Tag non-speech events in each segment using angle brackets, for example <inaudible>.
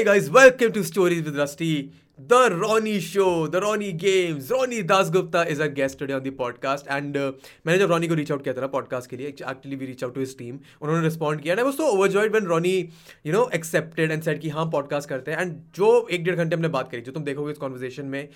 Hey guys, welcome to Stories with Rusty, the Ronnie Show, the Ronnie Games. Ronnie Dasgupta is our guest today on the podcast. And uh, मैंने जब Ronnie को reach out किया था ना podcast के लिए actually we reach out to his team उन्होंने respond किया and I was so overjoyed when Ronnie you know accepted and said कि हाँ पॉडकास्ट करते हैं एंड जो एक डेढ़ घंटे हमने बात करी जो तुम देखोगे इस कॉन्वर्जेशन में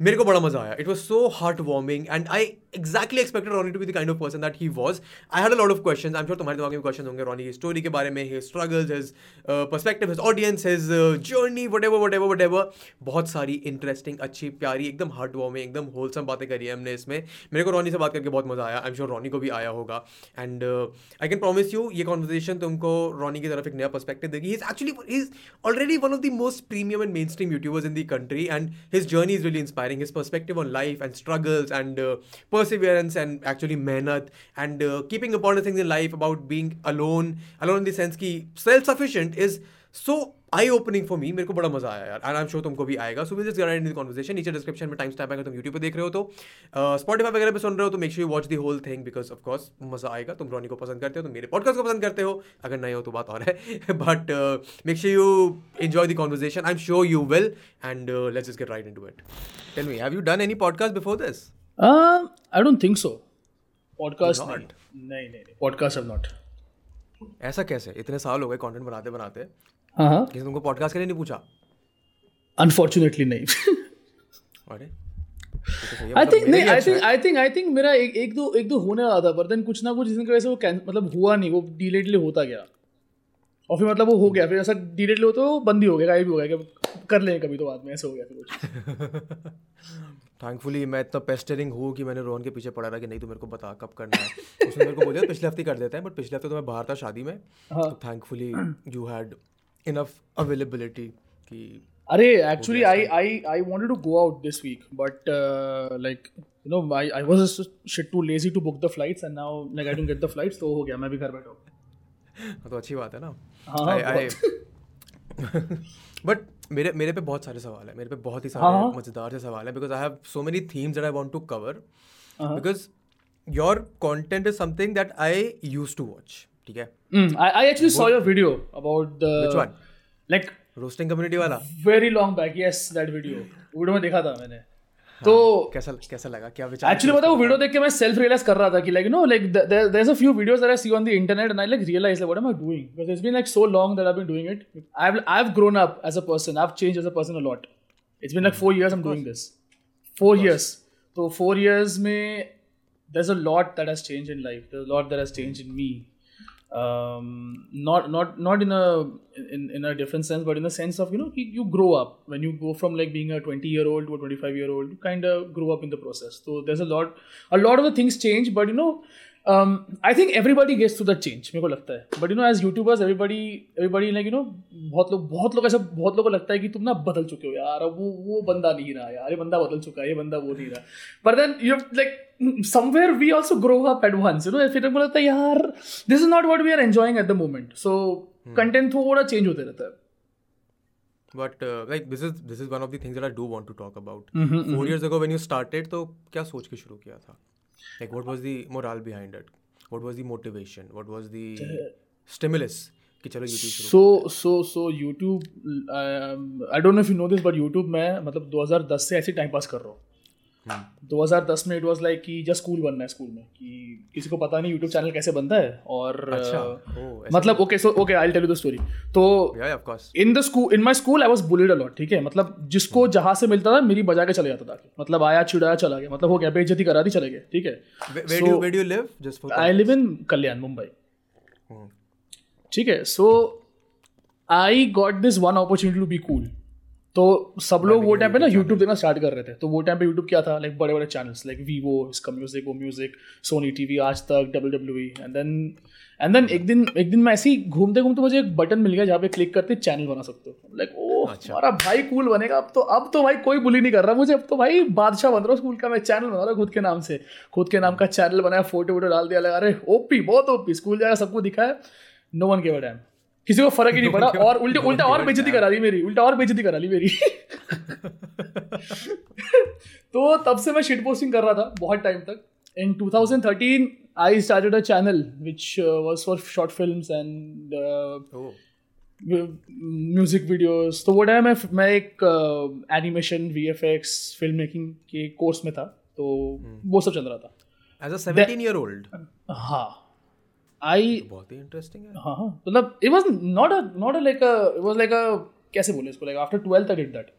मेरे को बड़ा मज़ा आया it was so heart warming and I exactly expected Ronnie to be the kind of person that he was I had a lot of question I am sure तुम्हारे दिमाग में क्वेश्चन होंगे रॉनी की स्टोरी के बारे में his struggles his perspective his audience his journey whatever whatever whatever बहुत सारी इंटरेस्टिंग अच्छी प्यारी एकदम हार्ट वार्मिंग एकदम होलसम बातें करी है हमने इसमें मेरे को रॉनी से बात करके बहुत मजा आया आई एम श्योर रॉनी को भी आया होगा and I can promise you ये कॉन्वर्जेशन तुमको रॉनी की तरफ एक नया पर्सपेक्टिव देगी he is actually is already one of the most premium and mainstream YouTubers in the country and his journey is really inspiring his perspective on life and struggles and uh, perseverance and actually mehnat and uh, keeping important things in life about being alone alone in the sense ki self-sufficient is so eye opening for me मेरे को बड़ा मज़ा आया यार। I am sure तुमको भी आएगा। So will just in conversation नीचे डिस्क्रिप्शन में टाइम स्टैप आएगा तुम यूट्यूब पे देख रहे हो तो। स्पॉटीफाई uh, वगैरह पे सुन रहे हो तो make you watch the whole thing because of course मज़ा आएगा। तुम रॉनी को पसंद करते हो तुम मेरे पॉडकास्ट को पसंद करते हो। अगर नहीं हो तो बात और है। But make sure you enjoy the conversation I am sure you will and let's get right into it tell me have you done any podcast before this I don't think so podcast नहीं. नहीं नहीं podcast have not ऐसा कैसे? इतने साल हो गए content बनाते बनाते। हाँ हाँ. किसी तुमको पॉडकास्ट के लिए नहीं पूछा? अनफॉर्चुनेटली नहीं. अरे। <laughs> आई थिंक नहीं I think I think I think मेरा एक एक दो एक दो होने वाला था पर देन कुछ ना कुछ जिसकी वजह से वो मतलब हुआ नहीं वो डिले डिले होता गया। और फिर मतलब वो हो गया फिर ऐसा डिले डिले होता वो बंद ही हो गया गायब हो गया कर लेंगे कभी तो बाद में ऐसे हो गया फिर कुछ। थैंकफुली मैं इतना पेस्टरिंग हूँ कि मैंने रोहन के पीछे पड़ा रहा कि नहीं तो मेरे को बता कब करना है। उसने मेरे को बोला पिछले हफ़्ते कर देते हैं बट पिछले हफ़्ते तो मैं बाहर था शादी में। तो thankfully you had enough availability कि अरे actually I I I wanted to go out this week but like you know I I was shit too lazy to book the flights and now like I don't get the flights तो हो गया मैं भी घर बैठा हूँ। तो अच्छी बात है ना। हाँ बट मेरे मेरे पे बहुत सारे सवाल है। मेरे पे बहुत ही सारे मज़ेदार से सवाल है because I have so many themes that I want to cover because your content is something that I used to watch ठीक है? I I actually saw your video about the which one like roasting community वाला? Very long back yes that video video में देखा था मैंने। तो कैसा कैसा लगा? क्या विचार एक्चुअली पता वो वीडियो देख के मैं सेल्फ रियलाइज़ कर रहा था कि like no like there is a few videos that I see on the internet and I like realise like what am I doing because it's been like so long that I been doing it I have I have grown up as a person I have changed as a person a lot it's been like 4 years I am doing this 4 years तो 4 years में there's a lot that has changed in life. There's a lot that has changed in me. Um, not not not in a in, in a different sense but in the sense of you know you, grow up. When you go from like being a 20 year old to a 25 year old you kind of grow up in the process. So there's a lot a lot of the things change but you know I think everybody gets to the change मेरे को लगता है। But you know as YouTubers everybody everybody like you know बहुत लोग बहुत लोग ऐसा बहुत लोगों को लगता है कि तुम ना बदल चुके हो यार। वो वो बंदा नहीं रहा यार। ये बंदा बदल चुका है ये बंदा वो नहीं रहा। But then you like somewhere we also grow up advance you know फिर को लगता है यार this is not what we are enjoying at the moment so content थोड़ा चेंज होते रहता है। But like this is this is one of the things that I do want to talk about four years ago when you started तो क्या सोच के शुरू किया था? Like what was the morale behind it? What was the motivation? What was the stimulus? कि चलो YouTube so so so YouTube um, I don't know if you know this but YouTube मैं मतलब 2010 से ऐसे टाइम पास कर रहा हूँ हम्म। 2010 में इट वाज लाइक कि जस्ट स्कूल बनना है स्कूल में कि किसी को पता नहीं यूट्यूब चैनल कैसे बनता है और अच्छा, uh, मतलब okay so okay I tell you the story तो in the school in my school I was bullied a lot ठीक है? मतलब जिसको जहाँ से मिलता था मेरी बजा के चले जाता था मतलब आया चिड़ाया चला गया। मतलब हो गया बेइज्जती करा दी चले गए ठीक है? I live in Kalyan Mumbai ठीक है? So I got this one opportunity to be cool तो सब लोग वो टाइम पे ना यूट्यूब देखना स्टार्ट कर रहे थे। तो वो टाइम पे यूट्यूब क्या था? लाइक बड़े बड़े चैनल्स लाइक वीवो इसका म्यूज़िक वो music Sony TV Aaj Tak W W and then and then एक दिन एक दिन मैं ऐसे ही घूमते घूमते मुझे एक बटन मिल गया जहाँ पे क्लिक करते चैनल बना सकते हो। लाइक ओ अच्छा। हमारा भाई कूल बनेगा। अब तो अब तो भाई कोई बुली नहीं कर रहा मुझे। अब तो भाई बादशाह बन रहा हूँ स्कूल का। मैं चैनल बना रहा हूँ खुद के नाम से। खुद के नाम का चैनल बनाया फ़ोटो वोटो डाल दिया लगा अरे ओपी बहुत ओपी स्कूल जाएगा सबको दिखाया नो वन केवर डैम किसी को फ़र्क ही नहीं पड़ा और उल्टे <laughs> उल्टा और <laughs> बेइज्जती करा दी मेरी उल्टा और बेइज्जती करा ली मेरी। <laughs> तो तब से मैं शिट पोस्टिंग कर रहा था बहुत टाइम तक। In 2013 i started a channel which uh, was for short films and uh, Oh, music videos तो वो टाइम मैं मैं एक animation V F X film making के कोर्स में था। तो वो सब चल रहा था। एज अ 17 ईयर ओल्ड हाँ। आई बहुत ही इंटरेस्टिंग है। हाँ हाँ। मतलब it was not a not a like a it was like a कैसे बोले इसको like after 12th I did that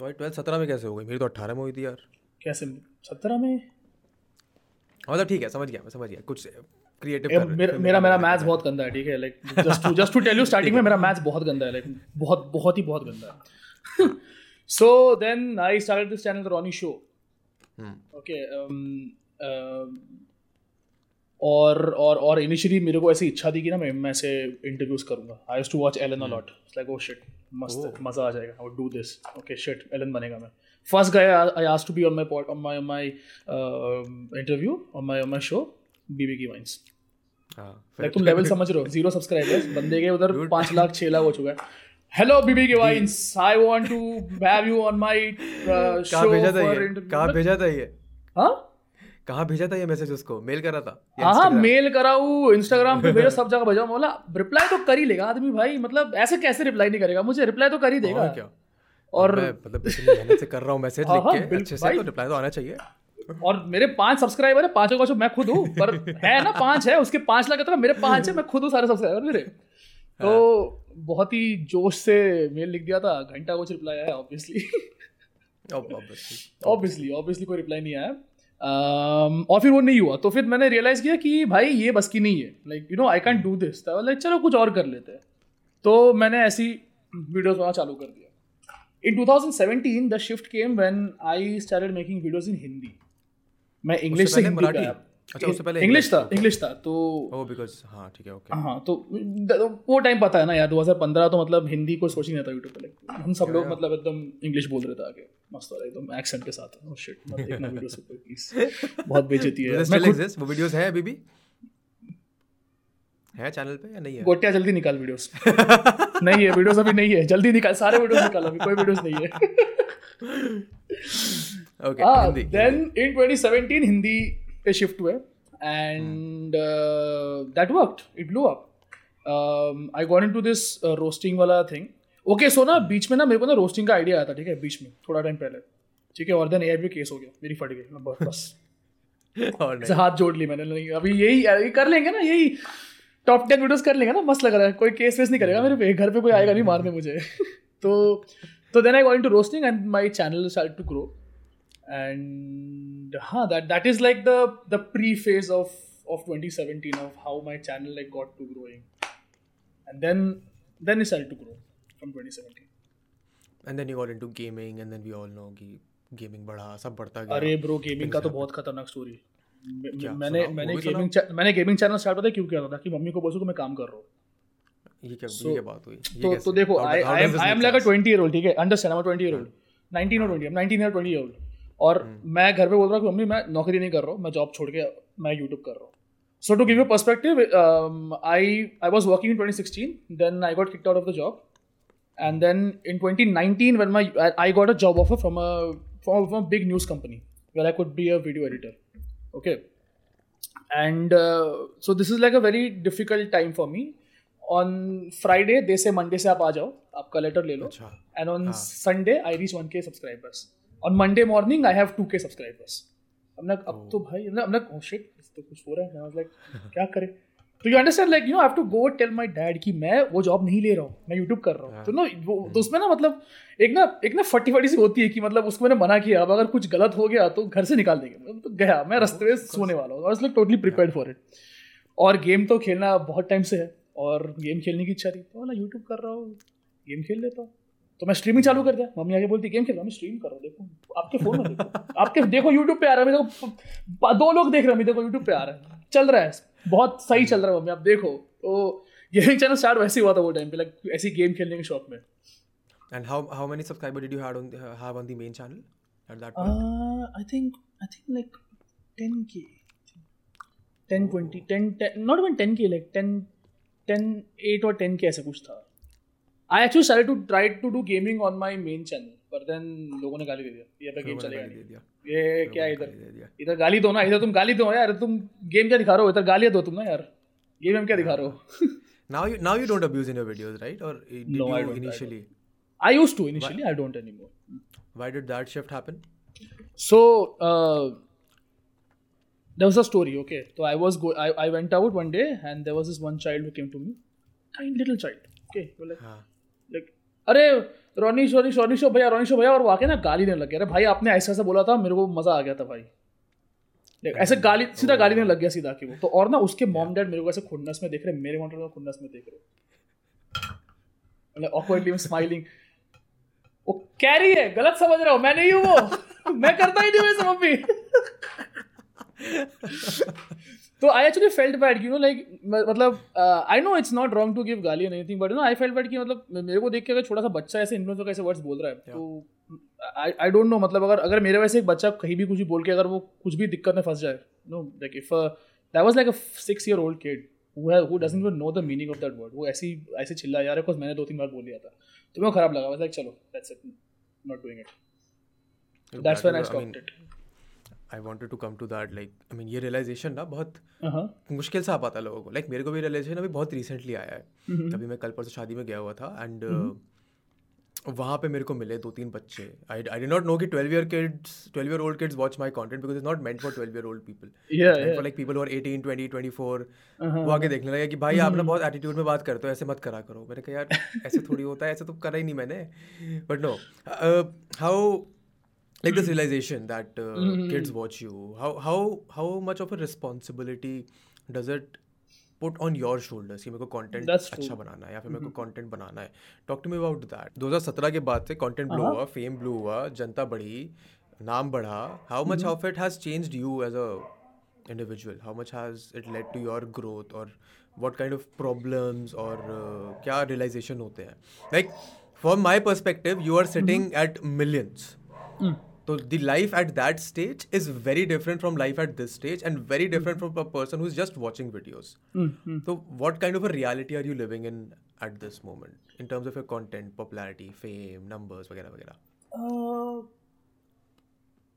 तो भाई 12 17 में कैसे हो गई? मेरी तो 18 में हुई थी यार। कैसे 17 में? मतलब ठीक है समझ गया मैं समझ गया कुछ क्रिएटिव ए, मेरा मेरा मेरा मैथ्स बहुत गंदा है ठीक है like just to just to tell you starting में मेरा मैथ्स बहुत गंदा है लाइक बहुत बहुत ही बहुत गंदा है। So then I started this channel the Ronnie show okay और और और इनिशियली मेरे को ऐसी इच्छा थी कि ना मैं मैं ऐसे इंटरव्यूज़ करूँगा। I used to watch Ellen a lot like oh shit मस्त मज़ा आ जाएगा। Do this okay shit Ellen बनेगा मैं। First guy I asked to be on my pod on my my interview on on my show BB की Vines हाँ like तुम level समझ रहे हो। ज़ीरो सब्सक्राइबर्स बंदे के उधर पाँच लाख छह लाख हो चुका है। हेलो बीबी के Vines I want to have you on my कहाँ शो भेजा था ये? कहाँ भेजा था ये? हाँ? कहाँ भेजा था ये मैसेज उसको? मेल करा था? हाँ? मेल कराऊ इंस्टाग्राम पे भेजो <laughs> सब जगह भेजो। बोला रिप्लाई तो कर ही लेगा आदमी भाई मतलब ऐसे कैसे रिप्लाई नहीं करेगा? मुझे रिप्लाई तो कर ही देगा। क्या? और मैं मतलब मेहनत से कर रहा हूँ मैसेज हाँ, लिख हाँ, के अच्छे से तो रिप्लाई तो आना चाहिए। और मेरे पाँच सब्सक्राइबर है पाँचों का जो मैं खुद हूँ पर है ना पाँच है उसके पाँच लाख तो मेरे पाँच है मैं खुद हूँ सारे सब्सक्राइबर मेरे। तो हाँ। बहुत ही जोश से मेल लिख दिया था घंटा कुछ रिप्लाई आया ऑब्वियसली ऑब्वियसली ऑब्वियसली कोई रिप्लाई नहीं आया। और फिर वो नहीं हुआ। तो फिर मैंने रियलाइज़ किया कि भाई ये बस की नहीं है। Like you know I can't do this like चलो कुछ और कर लेते हैं। तो मैंने ऐसी वीडियोज़ बनाना चालू कर दिया। In 2017 the shift came when I started making videos in Hindi मैं इंग्लिश से हिंदी मराठी? अच्छा, उससे पहले इंग्लिश था इंग्लिश था तो Oh, because हाँ ठीक है ओके हाँ तो वो टाइम पता है ना यार 2015 तो मतलब हिंदी कोई सोच ही नहीं था यूट्यूब पे हम सब लोग मतलब एकदम इंग्लिश बोल रहे थे आगे मस्त वाला एकदम एक्सेंट के साथ ओह शिट मत देखना वीडियो से प्लीज़ बहुत बेइज्जती है मैं खुद वो वीडियोस हैं अभी भी? है चैनल पे या नहीं है? गोटिया जल्दी निकाल वीडियोस नहीं है वीडियोस अभी नहीं है जल्दी निकाल सारे वीडियोस निकाल अभी कोई वीडियोस नहीं है। <laughs> ओके हाँ देन इन 2017 हिंदी पे शिफ्ट हुए. And that worked it blew up I got into this roasting वाला थिंग ओके सो ना बीच में ना मेरे को ना रोस्टिंग का आइडिया आया था ठीक है बीच में थोड़ा टाइम पहले ठीक है और देन भी केस हो गया मेरी फट गई मैं बस हाथ जोड़ ली मैंने नहीं अभी यही ये कर लेंगे ना यही टॉप टेन वीडियोस कर लेंगे ना मस्त लग रहा है कोई केस वेस नहीं करेगा मेरे पे घर पे कोई आएगा नहीं मारने मुझे तो तो then I got to roasting and my channel start to grow and huh that that is like the the pre phase of of 2017 of how my channel like got to growing. And then then it started to grow from 2017 and then you got into gaming and then we all know कि gaming बढ़ा सब बढ़ता गया। अरे bro gaming का तो बहुत खतरनाक स्टोरी? मैंने मैंने गेमिंग मैंने गेमिंग चैनल स्टार्ट पता है क्यों किया था? ताकि मम्मी को बोलूँ कि मैं काम कर रहा हूँ। ये क्या ये बात हुई? तो? तो देखो I I am like a 20 year old ठीक है? Understand I am 20 year old 19 और 20 I am 19 year 20 year old और हम्म। मैं घर पे बोल रहा हूँ मम्मी मैं नौकरी नहीं कर रहा हूँ मैं जॉब छोड़ के मैं यूट्यूब कर रहा हूँ. So to give you perspective I I was working in twenty sixteen then I got kicked out of the job and then in twenty nineteen one my I got a job offer from from from big news company where I could be a video editor okay and so this is like a very difficult time for me on Friday they say Monday से आप आ जाओ आपका letter ले लो। And on Sunday I reach one K subscribers subscribers on monday morning i have 2k subscribers. I'm like अब तो भाई I'm like oh shit तो कुछ हो रहा है I was क्या करें? तो you understand like you have to go tell my dad कि मैं वो जॉब नहीं ले रहा हूँ मैं यूट्यूब कर रहा हूँ। तो ना तो उसमें ना मतलब एक ना एक ना फटी फटी सी होती है कि मतलब उसको मैंने मना किया अब अगर कुछ गलत हो गया तो घर से निकाल देंगे। मतलब तो गया मैं रास्ते में सोने वाला हूँ। Like totally prepared for it और गेम तो खेलना बहुत टाइम से है और गेम खेलने की इच्छा थी। तो बोला यूट्यूब कर रहा हूँ गेम खेल लेता हूँ। तो मैं स्ट्रीमिंग चालू कर दिया मम्मी आगे बोलती गेम खेल। रहा हूँ स्ट्रीम करो देखो। आपके फ़ोन में देखो। आपके देखो यूट्यूब पे आ रहा है। देखो दो लोग देख रहे हैं। देखो यूट्यूब पे आ रहा है। चल रहा है। बहुत सही चल रहा है मम्मी। आप देखो। तो गेमिंग चैनल स्टार्ट वैसे ही हुआ था वो टाइम पे लाइक ऐसी गेम खेलने के शौक में। And how how many subscribers did you had on the, have on the main channel at that point? I think I think like 10k 10 20 10 10 not even 10k like 10 10 8 और 10k ऐसा कुछ था। I actually started to try to do gaming on my main channel पर then लोगों ने गाली दे दिया ये पे गेम चलेगा नहीं दे दिया ये क्या इधर इधर गाली दो ना इधर तुम गाली दो यार तुम गेम क्या दिखा रहे हो इधर गालियाँ दो तुम ना यार गेम हम क्या दिखा रहे हो Now you now you don't abuse in your videos, right? Or uh, did No, I you I initially? I used to initially. why? I don't anymore. Why did that shift happen? So uh, there was a story. Okay, so I was go. I, I went out one day and there was this one child who came to me, tiny little child. Okay, like हाँ. Like अरे रोनी शोनी Soni show भैया Ronnie शो भैया और वो आके ना गाली देने लग गया। अरे भाई आपने ऐसा ऐसा बोला था मेरे को मज़ा आ गया था भाई। Like, ऐसे गाली सीधा गाली देने लग गया सीधा कि वो। तो और ना उसके मॉम डैड मेरे को ऐसे खुन्नस में देख रहे मेरे मॉम डैड खुन्नस में देख रहे I'm smiling वो कैरी है गलत समझ रहा हूँ मैं नहीं हूँ वो। मैं करता ही नहीं सब अभी। तो I actually felt bad you know like मतलब I know it's not wrong to give गाली and anything but you know I felt bad कि मतलब मेरे को देख के अगर छोटा सा बच्चा ऐसे इन्फ्लुएंस होकर ऐसे वर्ड्स बोल रहा है तो आई आई डोंट नो मतलब अगर अगर मेरे वैसे एक बच्चा कहीं भी कुछ भी बोल के अगर वो कुछ भी दिक्कत में फंस जाए no like if that was like a six year old kid who doesn't even know the meaning of that word वो ऐसी ऐसे चिल्ला यार बिकॉज़ मैंने दो तीन बार बोल लिया था। तो मेरे को खराब लगा लाइक चलो that's it not doing it that's when I stopped it I wanted to come to that. Like, I mean, ये realization ना बहुत हाँ मुश्किल से आ पाता लोगों को। लाइक मेरे को भी रियलाइजेशन अभी बहुत रिसेंटली आया है। अभी मैं कल परसों शादी में गया हुआ था एंड वहाँ पे मेरे को मिले दो तीन बच्चे। I I did not know कि twelve year kids twelve year old kids watch my content because is not meant for twelve year old people like people और eighteen twenty twenty four Uh-huh. वो आके देखने लगे कि भाई आप ना बहुत एटीट्यूड में बात करते हो ऐसे मत करा करो। मैंने कहा यार ऐसे थोड़ी होता है ऐसे तो करा ही नहीं मैंने। But no how like this realization that uh, mm. kids watch you how how how much of a responsibility does it put on your shoulders कि मेरे को content That's अच्छा. बनाना है या फिर मेरे को content बनाना है talk to me about that 2017 के बाद से content blow हुआ fame blow हुआ जनता बढ़ी नाम बढ़ा how much of it has changed you as a individual how much has it led to your growth or what kind of problems or uh, क्या realization होते हैं like from my perspective you are sitting at तो the life at that stage is very different from life at this stage and very different from a person who is just watching videos तो what kind of a reality are you living in at this moment in terms of your popularity fame numbers वगैरह वगैरह?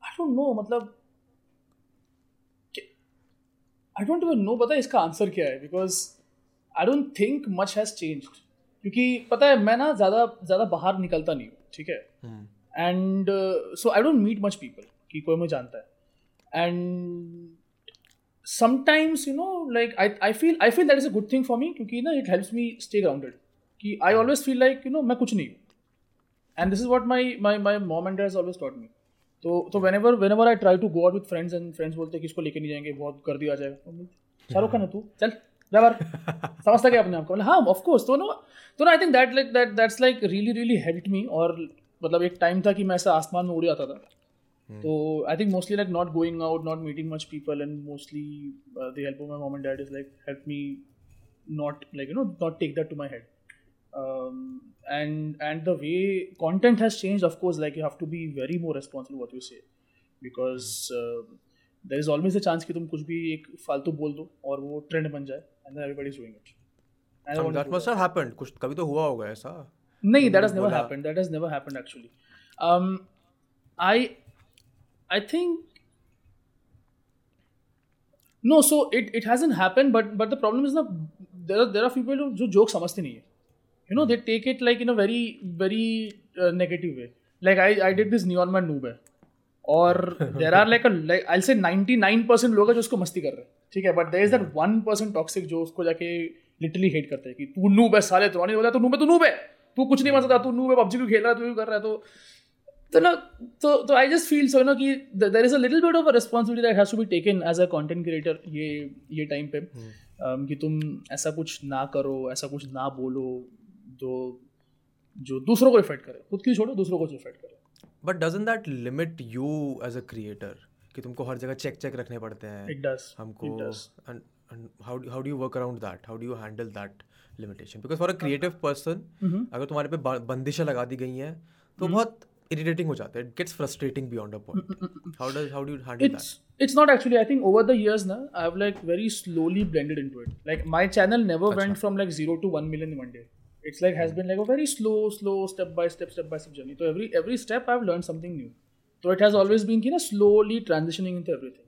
I don't know मतलब I don't even know पता है इसका answer क्या है? Because I don't think much has change क्योंकि पता है मैं ना ज़्यादा ज़्यादा बाहर निकलता नहीं हूँ ठीक है. And so I don't meet much people कि कोई मुझे जानता है। And sometimes you know like I I feel I feel that is a good thing for me क्योंकि ना it helps me stay grounded कि I always feel like you know मैं कुछ नहीं हूँ। And this is what my my my mom and dad has always taught me तो तो whenever whenever I try to go out with friends and friends बोलते हैं कि इसको लेके नहीं जाएँगे बहुत कर दिया जाएगा तो मैं, शाहरुख खान है तू? चल जा बाहर। <laughs> समझता क्या अपने आप को? मतलब हाँ ऑफकोर्स तो नो तो ना I think that like that that's like really really help me और मतलब एक टाइम था कि मैं ऐसा आसमान में उड़ जाता था। हम्म। तो I think mostly like not going out not meeting much people and mostly they help of my mom dad is like help me not like you know not take that to my head and and the way content has change of course like you have to be very more responsible what you say because there is always a chance कि तुम कुछ भी एक फालतू बोल दो और वो ट्रेंड बन जाए and everybody is doing it And that must have happened. कुछ कभी तो हुआ होगा ऐसा। नहीं that has never बोला- happened that has never happened actually um i i think no so it it hasn't happened but but the problem is that there are there are people who जो joke समझते नहीं है you know they take it like in a very very uh, negative way like i i did this neon man noob है और there are like a like I'll say 99% लोग हैं जो उसको मस्ती कर रहे हैं ठीक है but there is that 1% toxic जो उसको जाके लिटरली हेट करते हैं कि तू नूब है साले तो नहीं बोला तू नूब है तू नूब है तू कुछ नहीं सकता तू नूब है पबजी क्यों खेल रहा है तू क्यों कर रहा है तो तो ना तो तो I just feel so no कि there is a little bit of a responsibility that has to be taken as a content creator ये ये टाइम पे। Um, कि तुम ऐसा कुछ ना करो ऐसा कुछ ना बोलो जो जो दूसरों को इफ़ेक्ट करे। खुद की छोड़ो दूसरों को इफ़ेक्ट करे? But doesn't that limit you as a creator? कि तुमको हर जगह चेक चेक रखने पड़ते हैं। इट डज हमको it does. and and how do how do you work around limitation because for a creative person अगर तुम्हारे पे बंदिशें लगा दी गई हैं तो mm-hmm. बहुत इरिटेटिंग हो जाता है. Gets frustrating beyond a point how does how do you handle that it's not actually I think over the years ना I have like very slowly blended into it like my channel never went from like 0 to 1 million in one day it's like has been like a very slow slow step by step step by step journey तो every every step I have learn something new तो it has always been कि ना slowly transitioning into everything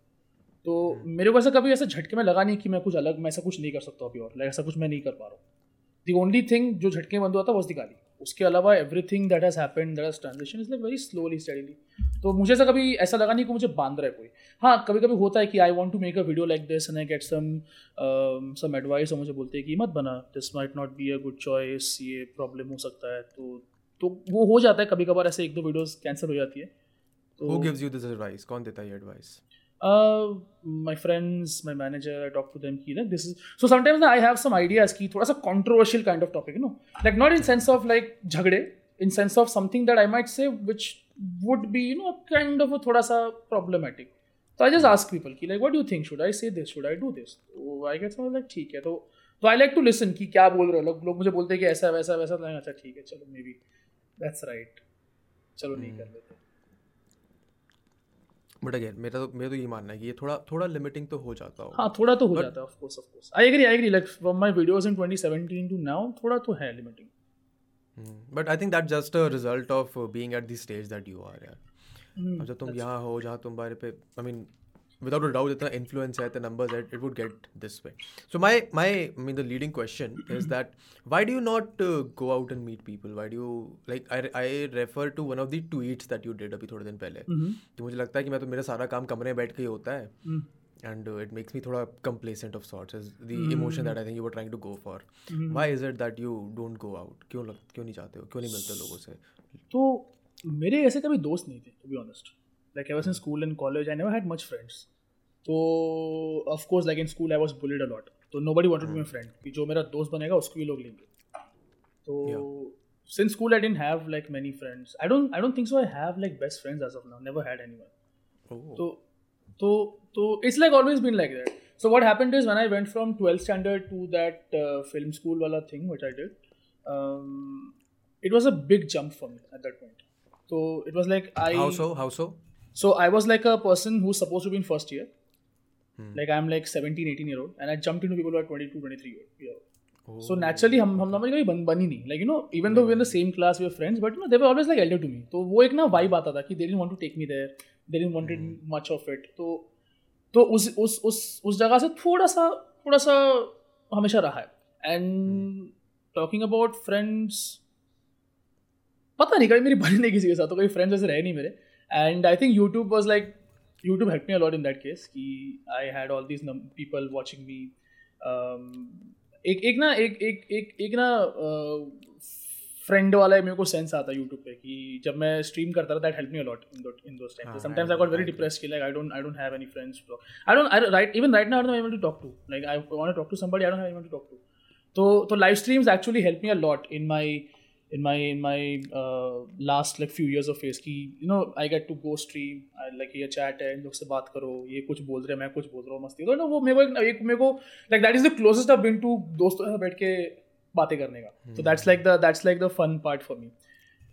तो hmm. मेरे को ऐसा कभी ऐसा झटके में लगा नहीं कि मैं कुछ अलग मैं ऐसा कुछ नहीं कर सकता अभी और ऐसा कुछ मैं नहीं कर पा रहा हूँ। द ओनली थिंग जो झटके बंद हुआ था वॉज़ द गाली। उसके अलावा everything that has happened that has transition is like very slowly steadily तो मुझे ऐसा कभी ऐसा लगा नहीं कि मुझे बाँध रहा है कोई। हाँ कभी कभी होता है कि I want to make a video like this and I get some some advice और मुझे बोलते हैं कि मत बना this might not be a good choice ये प्रॉब्लम हो सकता है। तो तो वो हो जाता है कभी कभार ऐसे एक दो वीडियोस कैंसिल हो जाती है। तो Who gives you this advice? कौन देता है ये advice? Uh, my friends, my manager, I talk to them. Ki, like, this is so sometimes I have some ideas. Ki, thoda sa controversial kind of topic, you know, like not in sense of like jhagde, in sense of something that I might say which would be you know kind of a thoda sa problematic. So I just ask people ki, like, what do you think? Should I say this? Should I do this? So I get some like ठीक है तो तो I like to listen कि क्या बोल रहे हो लोग लोग मुझे बोलते हैं कि ऐसा वैसा वैसा तो अच्छा ठीक है चलो मे बी दैट्स राइट चलो नहीं कर लेते बट अगेन मेरा तो मेरा तो ये मानना है कि ये थोड़ा थोड़ा लिमिटिंग तो हो जाता हो हाँ थोड़ा तो हो जाता है of course of course I agree I agree like from my videos in 2017 to now थोड़ा तो है limiting but I think that just a result of being at the stage that you are यार अब जब तुम यहाँ हो जहाँ तुम्हारे पे I mean without a doubt इतना influence है the numbers that it would get this way so my my I mean the leading question is that why do you not uh, go out and meet people why do you like I I refer to one of the tweets that you did अभी थोड़े दिन पहले mm-hmm. कि मुझे लगता है कि मैं तो मेरा सारा काम कमरे में बैठ के ही होता है Hmm. and uh, it makes me thoda complacent of sorts is the mm-hmm. emotion that I think you were trying to go for Mm-hmm. why is it that you don't go out क्यों लग क्यों नहीं जाते हो क्यों नहीं मिलते लोगों से तो मेरे ऐसे कभी दोस्त नहीं थे to be honest like ever since school and college I never had much friends तो of course like in school I was bullied a lot तो nobody wanted to be my friend कि जो मेरा दोस्त बनेगा उसको भी लोग लेंगे तो since school I didn't have like many friends. I don't I don't think so I have like best friends as of now. Never had anyone. oh So so so it's like always been like that. So what happened is when I went from 12th standard to that uh, film school wala thing which I did, um, it was a big jump for me at that point. So it was like I how so how so so I was like a person who's supposed to be in first year. Hmm. Like I'm like 17, 18 year old, and I jumped into people who are 22, 23 year, old. oh. So naturally हम हम कभी बन बनी नहीं like you know even though we were in the same class we were friends but you know they were always like elder to me तो वो एक ना vibe आता था कि they didn't want to take me there they didn't wanted much of it तो तो उस उस उस उस जगह से थोड़ा सा थोड़ा सा हमेशा रहा है एंड टॉकिंग अबाउट फ्रेंड्स पता नहीं कभी मेरी बनी नहीं किसी के साथ तो कोई फ्रेंड्स ऐसे रहे नहीं मेरे and I think YouTube was like YouTube help me a lot in that case कि I had all these people watching me एक एक ना एक एक एक एक ना फ्रेंड वाला मेरे को सेंस आता है यूट्यूब पे कि जब मैं स्ट्रीम करता था that help me a lot in in those time sometimes I got very. Depressed कि like I don't I don't have any friends I don't I right even right now I able to talk to like I want to talk to somebody I don't have anyone to talk to तो तो live streams actually help me a lot in my in my in my uh, last like few years of face कि you know I get to go stream I like ये chat है इन लोग से बात करो ये कुछ बोल रहे हैं मैं कुछ बोल रहा हूँ मस्ती तो ना वो मेरे को एक- मेरे को like that is the closest I've been to दोस्तों के साथ बैठ के बातें करने का so that's like the that's like the fun part for me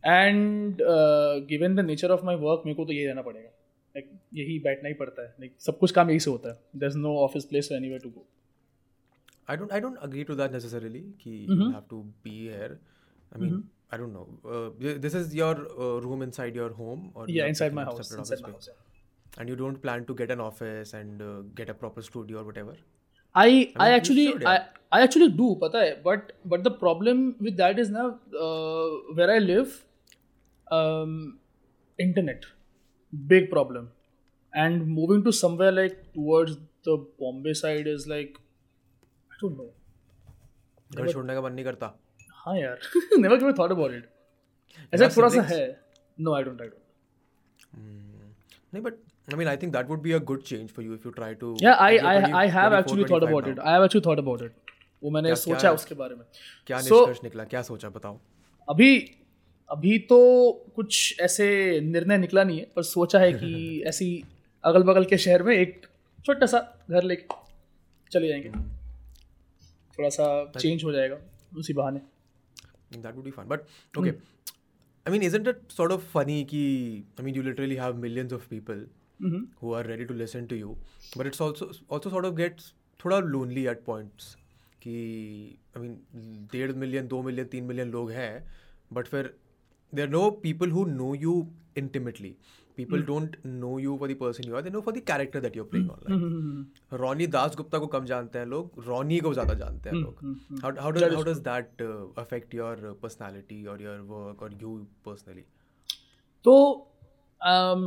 and uh, given the nature of my work मेरे को तो ये रहना पड़ेगा like यही बैठना ही पड़ता है like सब कुछ काम यही से होता है there's no office place or anywhere to go I don't I don't agree to that necessarily कि Mm-hmm. you have to be here I mean I don't know uh, th- this is your uh, room inside your home or you yeah have inside taken my a house separate inside office my space? house yeah. and you don't plan to get an office and uh, get a proper studio or whatever I I, mean, you actually should, I, yeah. I actually do पता है but but the problem with that is now uh, where I live um, internet big problem and moving to somewhere like towards the Bombay side is like I don't know घर छोड़ने का मन नहीं करता हाँ यार never given thought about it ऐसा थोड़ा सा है no I don't I don't नहीं but I mean I think that would be a good change for you if you try to yeah I I 20 I have 24, actually thought about now. it I have actually thought about it वो मैंने क्या- सोचा क्या- उसके बारे में क्या So- निष्कर्ष निकला क्या सोचा बताओ अभी अभी तो कुछ ऐसे निर्णय निकला नहीं है पर सोचा है कि ऐसी अगल बगल के शहर में एक छोटा सा घर लेके चले जाएँगे थोड़ा सा चेंज हो जाएगा उसी बहाने that would be fun but okay I mean is it it sort of funny कि I mean you literally have millions of people who are ready to listen to you but it's also also sort of gets थोड़ा lonely at points कि I mean डेढ़ million दो million तीन million लोग हैं but फिर there no people who know you intimately People don't know you for the person you are. They know for the character that you're playing online. mm. Ronnie Das Gupta को कम जानते हैं लोग Ronnie को ज़्यादा जानते हैं लोग how how does how does that uh, affect your uh, personality or your work or you personally तो um,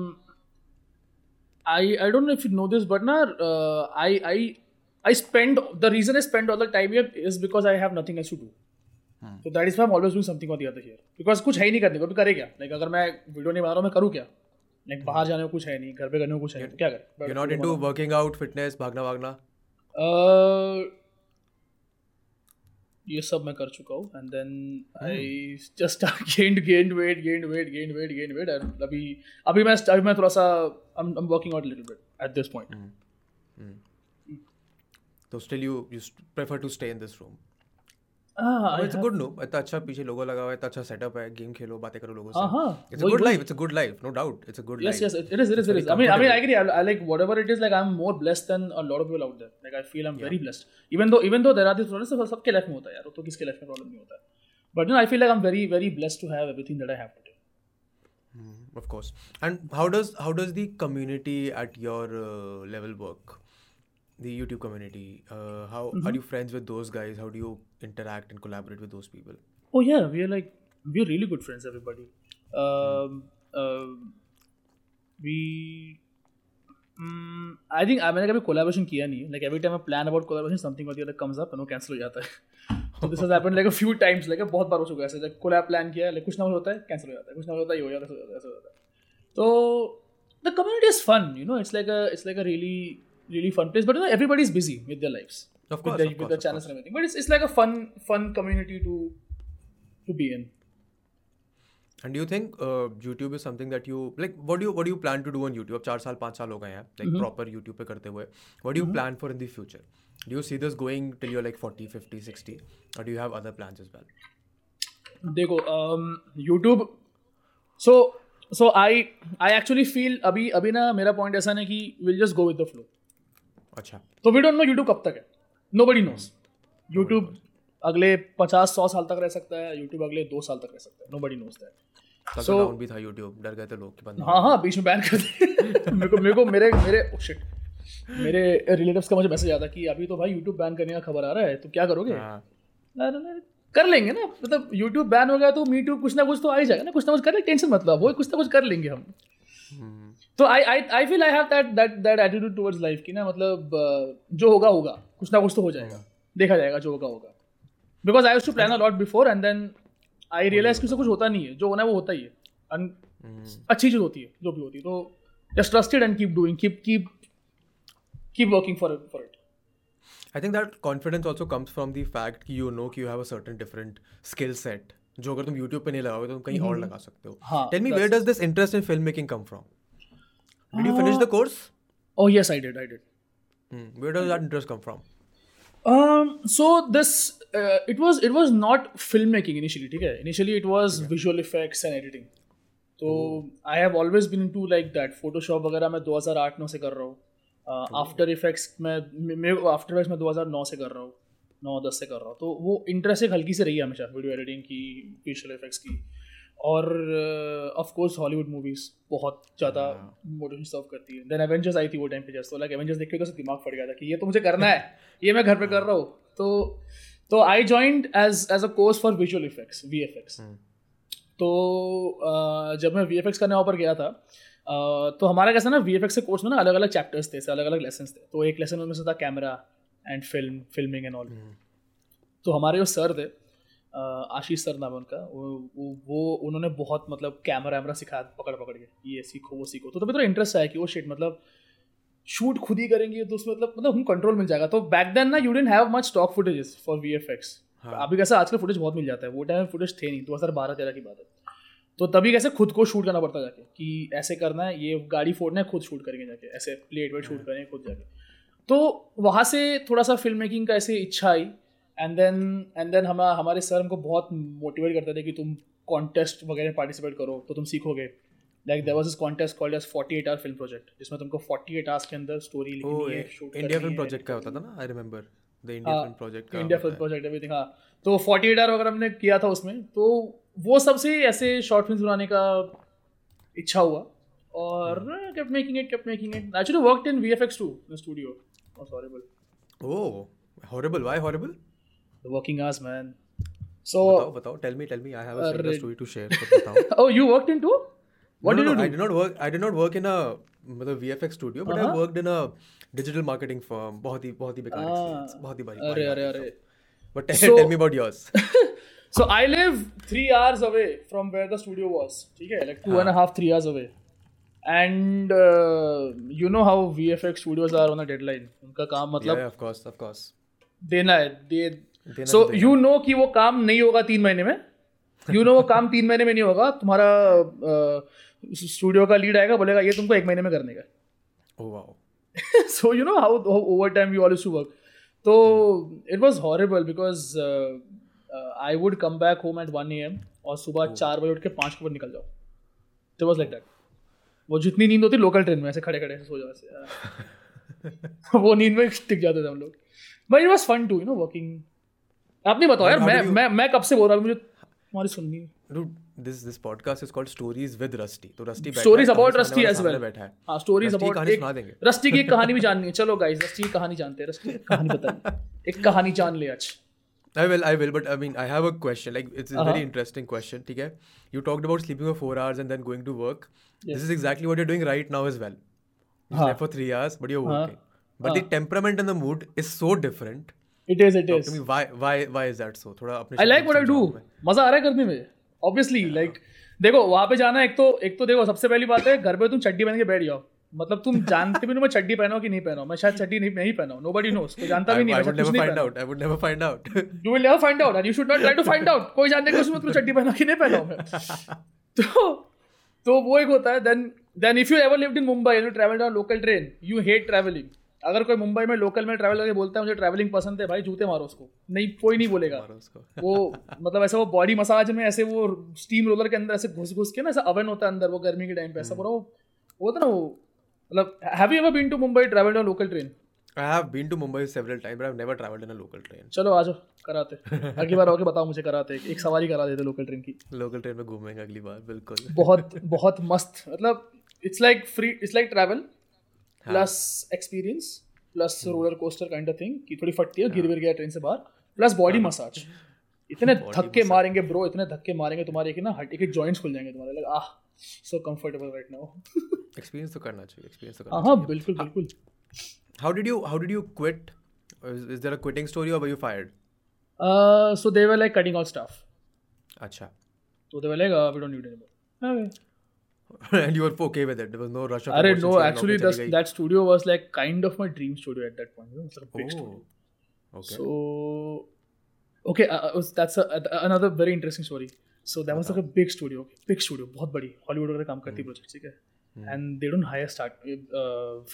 I I don't know if you know this, but na, uh, I I I spend the reason I spend all the time here is because I have nothing else to do. So that is why I'm always doing something or the other here. Because कुछ है ही नहीं करने को तो करे क्या like अगर मैं वीडियो नहीं बना रहा हूँ मैं करूँ क्या लाइक बाहर जाने को कुछ है नहीं घर पे करने को कुछ है नहीं तो क्या करें? You're not into working out fitness भागना भागना? ये सब मैं कर चुका हूँ and then I just gained gained weight gained weight gained weight gained weight and अभी अभी मैं अभी मैं थोड़ा सा I am working out little bit at this point तो still you you st- prefer to stay in this हाँ a good no इतना अच्छा पीछे लोगो लगा हुआ है इतना अच्छा सेटअप है गेम खेलो बातें करो लोगों से हाँ it's a good life it's a good life no doubt it's a good Yes, life yes, it it is, it is, it is. I mean, I mean, I agree. I, I like whatever it is. Like, I'm more blessed than a lot of people out there. Like, I feel I'm very blessed. Even though, even though there are these problems, सब सबके life में होता है यार. तो किसके life में problem नहीं होता है. But you know, I feel like I'm very, very blessed to have everything that I have today. of course and how does how does the community at your uh, level work the youtube community uh, how are you friends with those guys how do you interact and collaborate with those people Oh yeah, we are like we are really good friends. Everybody. Um, um, we. Mm, I think I मैंने कभी collaboration किया नहीं है. Like every time I plan about collaboration, something or the other comes up and वो cancel हो जाता है. so this has happened like a few times. Like बहुत बार हो चुका है ऐसे. Like collab plan किया है, like कुछ ना कुछ होता है, cancel हो जाता है. कुछ ना कुछ होता है, ये हो जाता है, ऐसे हो जाता है, ऐसे हो जाता है. तो the community is fun. You know, it's like a it's like a really really fun place. But you know, everybody's busy with their lives. Of course, with their, of course, with their channels and everything. But it's, it's like a fun fun community to to be in. and do you think uh, youtube is something that you like what do you what do you plan to do on youtube अब चार साल पाँच साल हो गए हैं like proper youtube पे करते हुए what do you mm-hmm. plan for in the future do you see this going till you're like 40 50 60 or do you have other plans as well देखो YouTube so so I I actually feel अभी अभी ना मेरा point ऐसा नहीं कि will just go with the flow अच्छा। तो वी डोंट नो यूट्यूब कब तक है। नो बडी नोस यूट्यूब अगले पचास सौ साल तक रह सकता है यूट्यूब अगले दो साल तक रह सकता है। Nobody knows that down भी था यूट्यूब डर गए थे लोग कि बंद हाँ हाँ बीच में बैन कर दिए <laughs> मेरे को मेरे को मेरे मेरे oh shit, मेरे रिलेटिव्स का मुझे मैसेज था कि अभी तो भाई यूट्यूब बैन करने का खबर आ रहा है तो क्या करोगे? हाँ। कर लेंगे ना। मतलब यूट्यूब बैन हो गया तो मी कुछ ना कुछ तो आ ही जाएगा ना। कुछ ना कुछ कर ले टेंशन मतलब वो कुछ ना कुछ कर लेंगे हम। हम्म, तो I I I feel I have that that that attitude towards life की ना मतलब uh, जो होगा होगा। कुछ ना कुछ तो हो जाएगा। देखा जाएगा जो होगा होगा। Because I to plan a lot before and then I realise कि उससे कुछ होता नहीं है। जो होना है वो होता ही है। And हम्म, अच्छी चीज़ होती है जो भी होती है। तो just trusted and keep doing keep keep keep working for for it I think that confidence also comes from the fact कि you know कि you have a certain different skill set जो अगर तुम YouTube पे नहीं लगाओगे तो तुम कहीं और लगा सकते हो। हाँ, Tell me where does this interest in filmmaking come from? Did you finish the course? Oh yes, I did. I did. Hmm. Where does that interest come from? Um. So this uh, it was it was not filmmaking initially. है? Initially it was okay. visual effects and editing. तो I have always been into like that. Photoshop वगैरह मैं 2008 9 से कर रहा हूँ. After Effects मैं मैं आफ्टर इफेक्ट्स मैं 2009 से कर रहा हूँ. 9 10 से कर रहा हूँ. तो वो इंटरेस्ट एक हल्की से रही है हमेशा वीडियो एडिटिंग की विजुअल इफेक्ट्स की और ऑफ़ कोर्स हॉलीवुड मूवीज़ बहुत ज़्यादा मोटिवेशन सर्व करती है। देन एवेंजर्स आई थी वो टाइम पे जस्ट तो लाइक एवेंजर्स देख के तो दिमाग फट गया था कि ये तो मुझे करना है <laughs> ये मैं घर पे कर रहा हूँ। तो तो I joined as as a course for visual effects we तो uh, जब मैं वीएफएक्स करने वहाँ पर गया था uh, तो हमारा कैसा ना वी एफ़ के कोर्स में ना अलग अलग चैप्टर्स थे अलग अलग लेसन थे। तो एक लेसन उनमें से था camera and film filming and all तो हमारे जो सर थे आशीष सर नाम है उनका वो वो, वो उन्होंने बहुत मतलब कैमरा वैमरा सिखाया पकड़ पकड़ के ये सीखो वो सीखो। तो तभी थोड़ा इंटरेस्ट आया कि वो शिट मतलब शूट खुद ही करेंगे तो उसमें मतलब मतलब हम कंट्रोल मिल जाएगा। तो बैक देन ना you didn't have much stock footages for V F X अभी कैसे आजकल फुटेज बहुत मिल जाता है वो टाइम फुटेज थे नहीं दो हज़ार बारह तेरह की बात है। तो तभी कैसे खुद को शूट करना पड़ता जाके कि ऐसे करना है ये गाड़ी फोड़ना है खुद शूट करेंगे जाके ऐसे प्लेट वेट शूट करेंगे खुद जाके। तो वहाँ से थोड़ा सा फ़िल्म मेकिंग का ऐसे इच्छा I and then and then हम हमारे सर हमको बहुत मोटिवेट करते थे कि तुम कॉन्टेस्ट वगैरह पार्टिसिपेट करो तो तुम सीखोगे। Like there was this contest called as forty eight hour film project जिसमें तुमको फोर्टी एट आवर्स के अंदर स्टोरी लिखनी है शूट इंडिया फ़िल्म प्रोजेक्ट का होता था ना? I remember the India film project का इंडिया फ़िल्म प्रोजेक्ट एवरीथिंग हाँ। तो फोर्टी एट आवर वगैरह हमने किया था उसमें तो वो सबसे ऐसे शॉर्ट फ़िल्म बनाने का इच्छा हुआ। और kept making it kept making it actually worked in VFX too in the studio. Was horrible. Oh, horrible. Why horrible? the working hours man so बताओ बताओ. Tell me, tell me. I have a similar story to share. So बताओ. <laughs> oh you worked in too what no, did no, you no, do I did not work. I did not work in a मतलब VFX studio, but I Uh-huh. worked in a digital marketing firm. बहुत ही बहुत ही बेकार experience. Ah. बहुत ही बारी. अरे बारी अरे marketing अरे firm. But tell, So- tell me about yours. <laughs> so I live three hours away from where the studio was ठीक है like two and a half three hours away and uh, you know how VFX studios are on a deadline उनका काम yeah, मतलब yeah, of course, of course. देना है दे देना सो तो you know कि वो काम नहीं होगा तीन महीने में? यू नो वो काम तीन महीने में नहीं होगा? तुम्हारा स्टूडियो का लीड आएगा बोलेगा ये तुमको एक महीने में करने का Oh wow. <laughs> so you know how, how overtime we all used to work so it was horrible because uh, uh, i would come back home at 1 am और सुबह चार बजे उठ के पाँच के बजे निकल जाओ। तो वॉज़ लाइक दैट वो जितनी नींद होती लोकल ट्रेन में ऐसे खड़े खड़े सो जाओ ऐसे <laughs> <laughs> वो नींद में टिक जाते थे हम लोग। But it was fun to you know working आप नहीं बताओ यार मैं मैं मैं कब से बोल रहा हूँ मुझे तुम्हारी सुननी है Dude, this this podcast is called Stories with Rusty. तो Rusty बैठा Stories है, about Rusty as well. बैठा है. हाँ स्टोरीज Rusty की कहानी सुना देंगे. रस्टी की एक कहानी भी जाननी है चलो गाइस रस्टी की कहानी जानते हैं रस्टी की कहानी बताइए एक कहानी जान ले आज I will, I will, but I mean, I have a question. Like, it's a Uh-huh. very interesting question. ठीक है? You talked about sleeping for four hours and then going to work. Yes. This is exactly what you're doing right now as well. You हाँ. slept for three hours, but you're हाँ. working. But uh-huh. the temperament and the mood is so different. It is it is why, why, why is that so? थोड़ा अपने I like what I do मज़ा आ रहा है करने में obviously like देखो वहाँ पे जाना एक तो एक तो देखो सबसे पहली बात है घर पे तुम चड्डी पहन के बैठ जाओ। मतलब तुम जानते भी नहीं मैं चड्डी पहना कि नहीं पहना। मैं शायद चड्डी नहीं नहीं पहना। नो बडी नोस कोई जानता भी नहीं never नहीं find पहना। out. I would never find out. You will never find out and you should not try to find out कोई जानने को उसमें तुम चड्डी पहना कि नहीं पहना मैं। <laughs> तो तो वो एक होता है then then if you ever lived in Mumbai you travelled on local train you hate travelling अगर कोई मुंबई में लोकल में ट्रैवल करके बोलता है मुझे ट्रैवलिंग पसंद है भाई जूते मारो उसको। नहीं कोई नहीं बोलेगा। वो मतलब ऐसे वो बॉडी मसाज में ऐसे वो स्टीम रोलर के अंदर ऐसे घुस घुस के ना ऐसा अवन होता है अंदर वो गर्मी के टाइम पे ऐसा पूरा वो वो होता ना वो मतलब have you ever been to Mumbai travelled on local train I have been to Mumbai several times, but I've never traveled in a local train. चलो आ जाओ कराते अगली बार आके बताओ मुझे कराते एक सवारी करा देते लोकल ट्रेन की। Local train में घूमेंगे अगली बार बिल्कुल. बहुत बहुत मस्त मतलब it's like free it's like travel plus experience plus roller coaster kind of thing कि थोड़ी फटती है गिर गिर गया ट्रेन से बाहर प्लस बॉडी मसाज इतने धक्के मारेंगे ब्रो इतने धक्के मारेंगे तुम्हारे कि ना हड्डी के जॉइंट्स खुल जाएँगे तुम्हारे लग आह so comfortable right now Experience तो करना चाहिए. Experience तो करना हाँ बिल्कुल बिल्कुल। How did you how did you quit? Is, is there a quitting story or were you fired? So they were like cutting out staff Acha. तो they were like we don't need anymore and you were okay with it. There was no rush of no saying, actually "Okay, चली गई." That studio was like kind of my dream studio at that point it's like big Oh. Okay. So, okay, uh, uh, was- that's a, uh, another very interesting story. So that was like a big studio, big studio, बहुत बड़ी Hollywood वगैरह काम करती project ठीक है and they don't hire start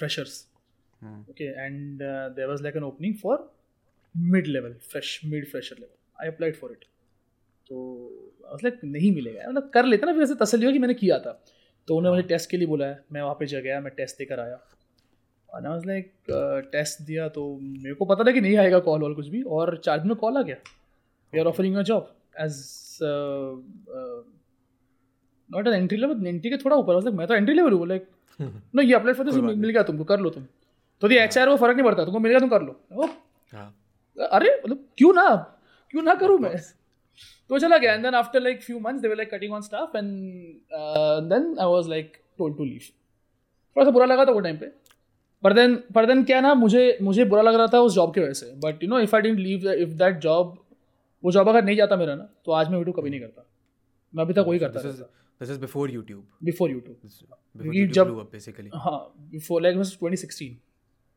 freshers Hmm. okay and uh, there was like an opening for mid level fresh mid fresher level i applied for it तो I was like नहीं मिलेगा मतलब कर लेता ना फिर ऐसे तसल्ली हो कि मैंने किया था तो उन्होंने मुझे टेस्ट के लिए बुलाया। मैं वहाँ पे जा गया मैं टेस्ट देकर आया। और आई लाइक टेस्ट दिया तो मेरे को पता था कि नहीं आएगा कॉल वॉल कुछ भी और चार दिन में कॉल आ गया। We are offering a job as not an entry level entry के थोड़ा ऊपर। मैं तो एंट्री लेवल हूँ लाइक नो <laughs> ये अप्लाई फॉर दिस मिल गया तुमको कर लो तुम। तो दी एच आर वो फ़र्क नहीं पड़ता तुमको मिलेगा तुम कर लो। ओ, हाँ. अरे मतलब क्यों ना क्यों ना करूँ मैं? तो चला गया and then after like few months they were like cutting on staff and then I was like told to leave थोड़ा सा बुरा लगा था वो टाइम पे। पर देन पर देन क्या ना मुझे मुझे बुरा लग रहा था उस जॉब की वजह से। But you know if I didn't leave if that job वो जॉब अगर नहीं जाता मेरा ना तो आज मैं यूट्यूब कभी नहीं करता। मैं अभी तक वही करता before YouTube. Before YouTube before YouTube जब- basically. हाँ बिफोर लाइक ट्वेंटी सिक्सटीन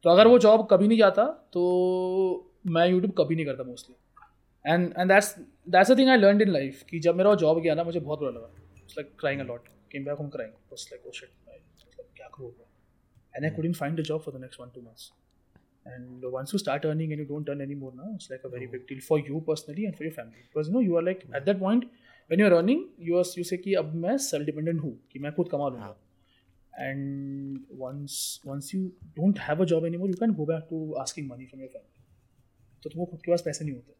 तो अगर वो जॉब कभी नहीं जाता तो मैं यूट्यूब कभी नहीं करता mostly and and that's that's a thing I learn in life कि जब मेरा जॉब गया ना मुझे बहुत बुरा लगा। Like crying a lot came back home crying बस लाइक ओ शिट क्या करूँ and I couldn't find a job for the next one two months and once you start earning and you don't earn any more ना it's like a very big deal for you personally and for your family because no you are like at that point when you are earning you are you से कि अब मैं self dependent हूँ कि मैं खुद कमा लूँगा। And once once you don't have a job any more you can go back to asking money from your family तो तुमको खुद के पास पैसे नहीं होते।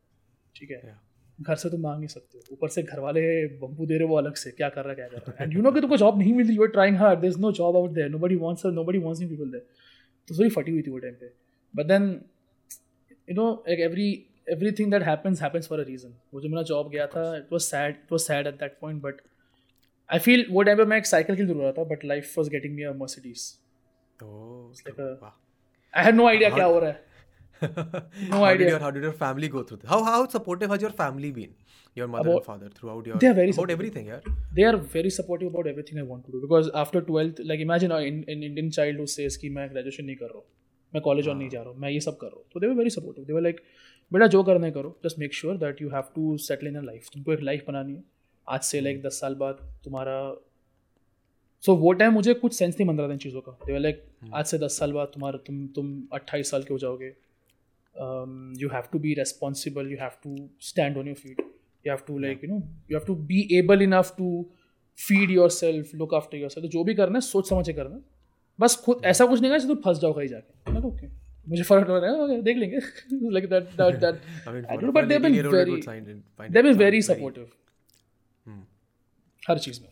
ठीक है। घर से तुम मांग नहीं सकते हो। ऊपर से घर वाले बम्बू दे रहे वो अलग से क्या कर रहा है क्या कर रहा है? एंड यू नो कि तुमको जॉब नहीं मिल रही you are trying hard there is no job out there nobody wants nobody wants you people there तो थोड़ी फटी हुई थी वो टाइम पे। But then you know like every everything that happens happens for a reason वो जो मेरा जॉब गया था it was sad it was sad at that point but I feel वो टाइम पे मैं एक साइकिल की ज़रूर रहा था but life was getting me a Mercedes. I had no idea क्या हो रहा है। How idea. Did your, how did your family go through? This? How how supportive has your family been? Your mother About- and father throughout your They are very about supportive. everything, yeah. they are very supportive about everything I want to do because after 12th like imagine an in, an Indian child who says कि मैं graduation नहीं कर रहा हूँ मैं college on नहीं जा रहा हूँ मैं ये सब कर रहा हूँ तो they were very supportive they were like बेटा जो करना है करो just make sure that you have to settle in life तुमको एक लाइफ बनानी है आज से लाइक दस साल बाद तुम्हारा सो वो टाइम मुझे कुछ सेंस नहीं बन रहा था इन चीज़ों का दे वर लाइक आज से दस साल बाद तुम्हारा तुम तुम अट्ठाईस साल के हो जाओगे you have to be responsible you have to stand on your feet you have to like you know you have to be able enough to feed yourself look after yourself तो जो भी करना है सोच समझ के करना है बस खुद ऐसा कुछ नहीं करना तुम फंस जाओ कहीं जाके ओके मुझे फ़र्क नहीं रहा है देख लेंगे like that that that I mean, I for don't a- know, for but an they've been 18-year-old, it very would find it- find they've it been very sound supportive Hmm. हर चीज़ में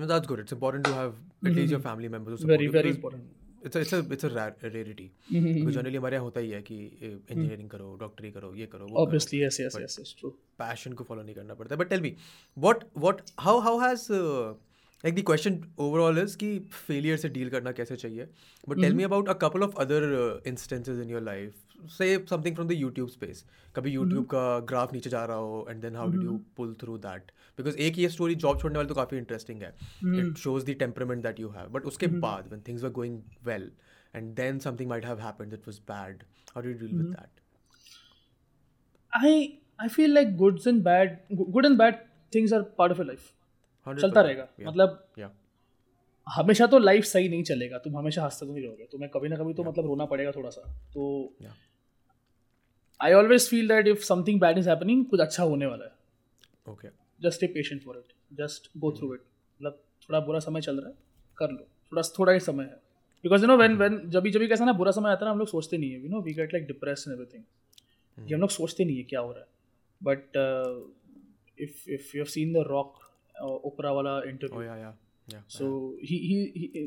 No, that's good. It's important to have at least your family members who support very you very because important It's a it's a it's a rare rarity. Because generally हमारे यहाँ होता ही है कि engineering करो डॉक्टरी करो ये करो obviously yes yes yes it's passion को फॉलो नहीं करना पड़ता। But tell me what what how how has like the question overall is कि फेलियर से डील करना कैसे चाहिए? But tell me about a couple of other instances in your life से something from the YouTube space कभी YouTube का graph नीचे जा रहा हो and then how did you pull through that because एक ये स्टोरी जॉब छोड़ने वाली तो काफ़ी इंटरेस्टिंग है। It shows the temperament that you have but उसके hmm. बाद when things are going well and then something might have happen that was bad how you deal with that I I feel like goods and bad good and bad things are part of your life चलता रहेगा। Yeah. मतलब yeah. हमेशा तो life सही नहीं चलेगा। तुम हमेशा हँसते तो नहीं रहोगे। तो मैं कभी ना कभी तो yeah. मतलब रोना पड़ेगा थोड़ा सा तो I always feel that if something bad is happening कुछ अच्छा होने वाला है। Okay okay. Just stay patient for it just go through it मतलब थोड़ा बुरा समय चल रहा है कर लो। थोड़ा थोड़ा ही समय है। Because you know when when जब भी जब कैसा ना बुरा समय आता है ना हम लोग सोचते नहीं है you know we get like depress and everything कि हम लोग सोचते नहीं है क्या हो रहा है। But if if you have seen the Rock Oprah वाला oh interview yeah. Yeah yeah. so he, he he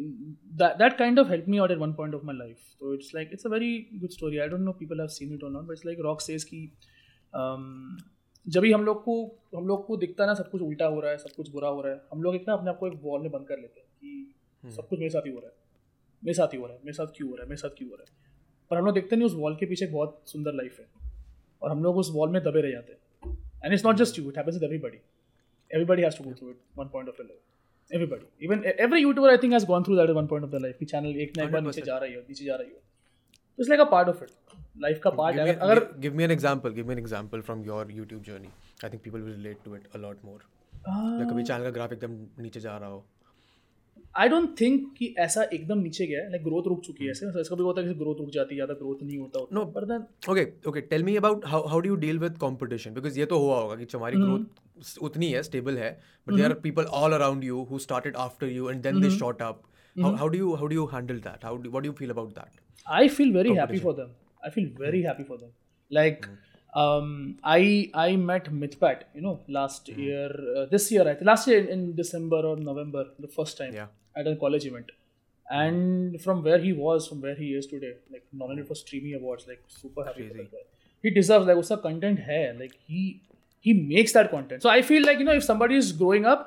that that kind of helped me out at one point of my life. So it's like it's a very good story. I don't know people have seen it or not but it's like rock says कि um, जब भी हम लोग को हम लोग को दिखता ना सब कुछ उल्टा हो रहा है सब कुछ बुरा हो रहा है हम लोग एक ना अपने आप को एक वॉल में बंद कर लेते हैं कि सब कुछ मेरे साथ ही हो रहा है मेरे साथ ही हो रहा है मेरे साथ क्यों हो रहा है मेरे साथ क्यों हो रहा है। पर हम लोग देखते नहीं उस वॉल के पीछे बहुत सुंदर लाइफ है और हम लोग उस वॉल में दबे रह जाते हैं। And it's not just you it happens with everybody everybody has to go through it of their life. Everybody. Even every youtuber i think has gone through that at one point of their life. कि channel एक ना एक बार नीचे जा रही हो नीचे जा रही हो। It's like a part of it life का पार्ट है अगर give, give me an example give me an example from your youtube journey. I think people will relate to it a lot more. या कभी channel का graph एकदम नीचे जा रहा हो। आई डोंट थिंक कि ऐसा एकदम नीचे गया है लाइक ग्रोथ रुक चुकी है ऐसे ऐसा कभी होता है कि ग्रोथ रुक जाती है ज़्यादा ग्रोथ नहीं होता No. पर then okay okay tell me about how how do you deal with competition because ये तो हुआ होगा कि तुम्हारी ग्रोथ उतनी है स्टेबल है but there are people all around you who started after you and then they shot up how do you how do you handle that how what do you feel about that I feel very happy for them. I feel very happy for them. Like, um, I I met Mithpat, you know, last year, uh, this year, I think, last year in, in December or November, the first time Yeah. at a college event. And from where he was, from where he is today, like nominated for Streamy Awards, like super happy for Crazy. that guy. He deserves like उसका content है, like he he makes that content. So I feel like you know if somebody is growing up,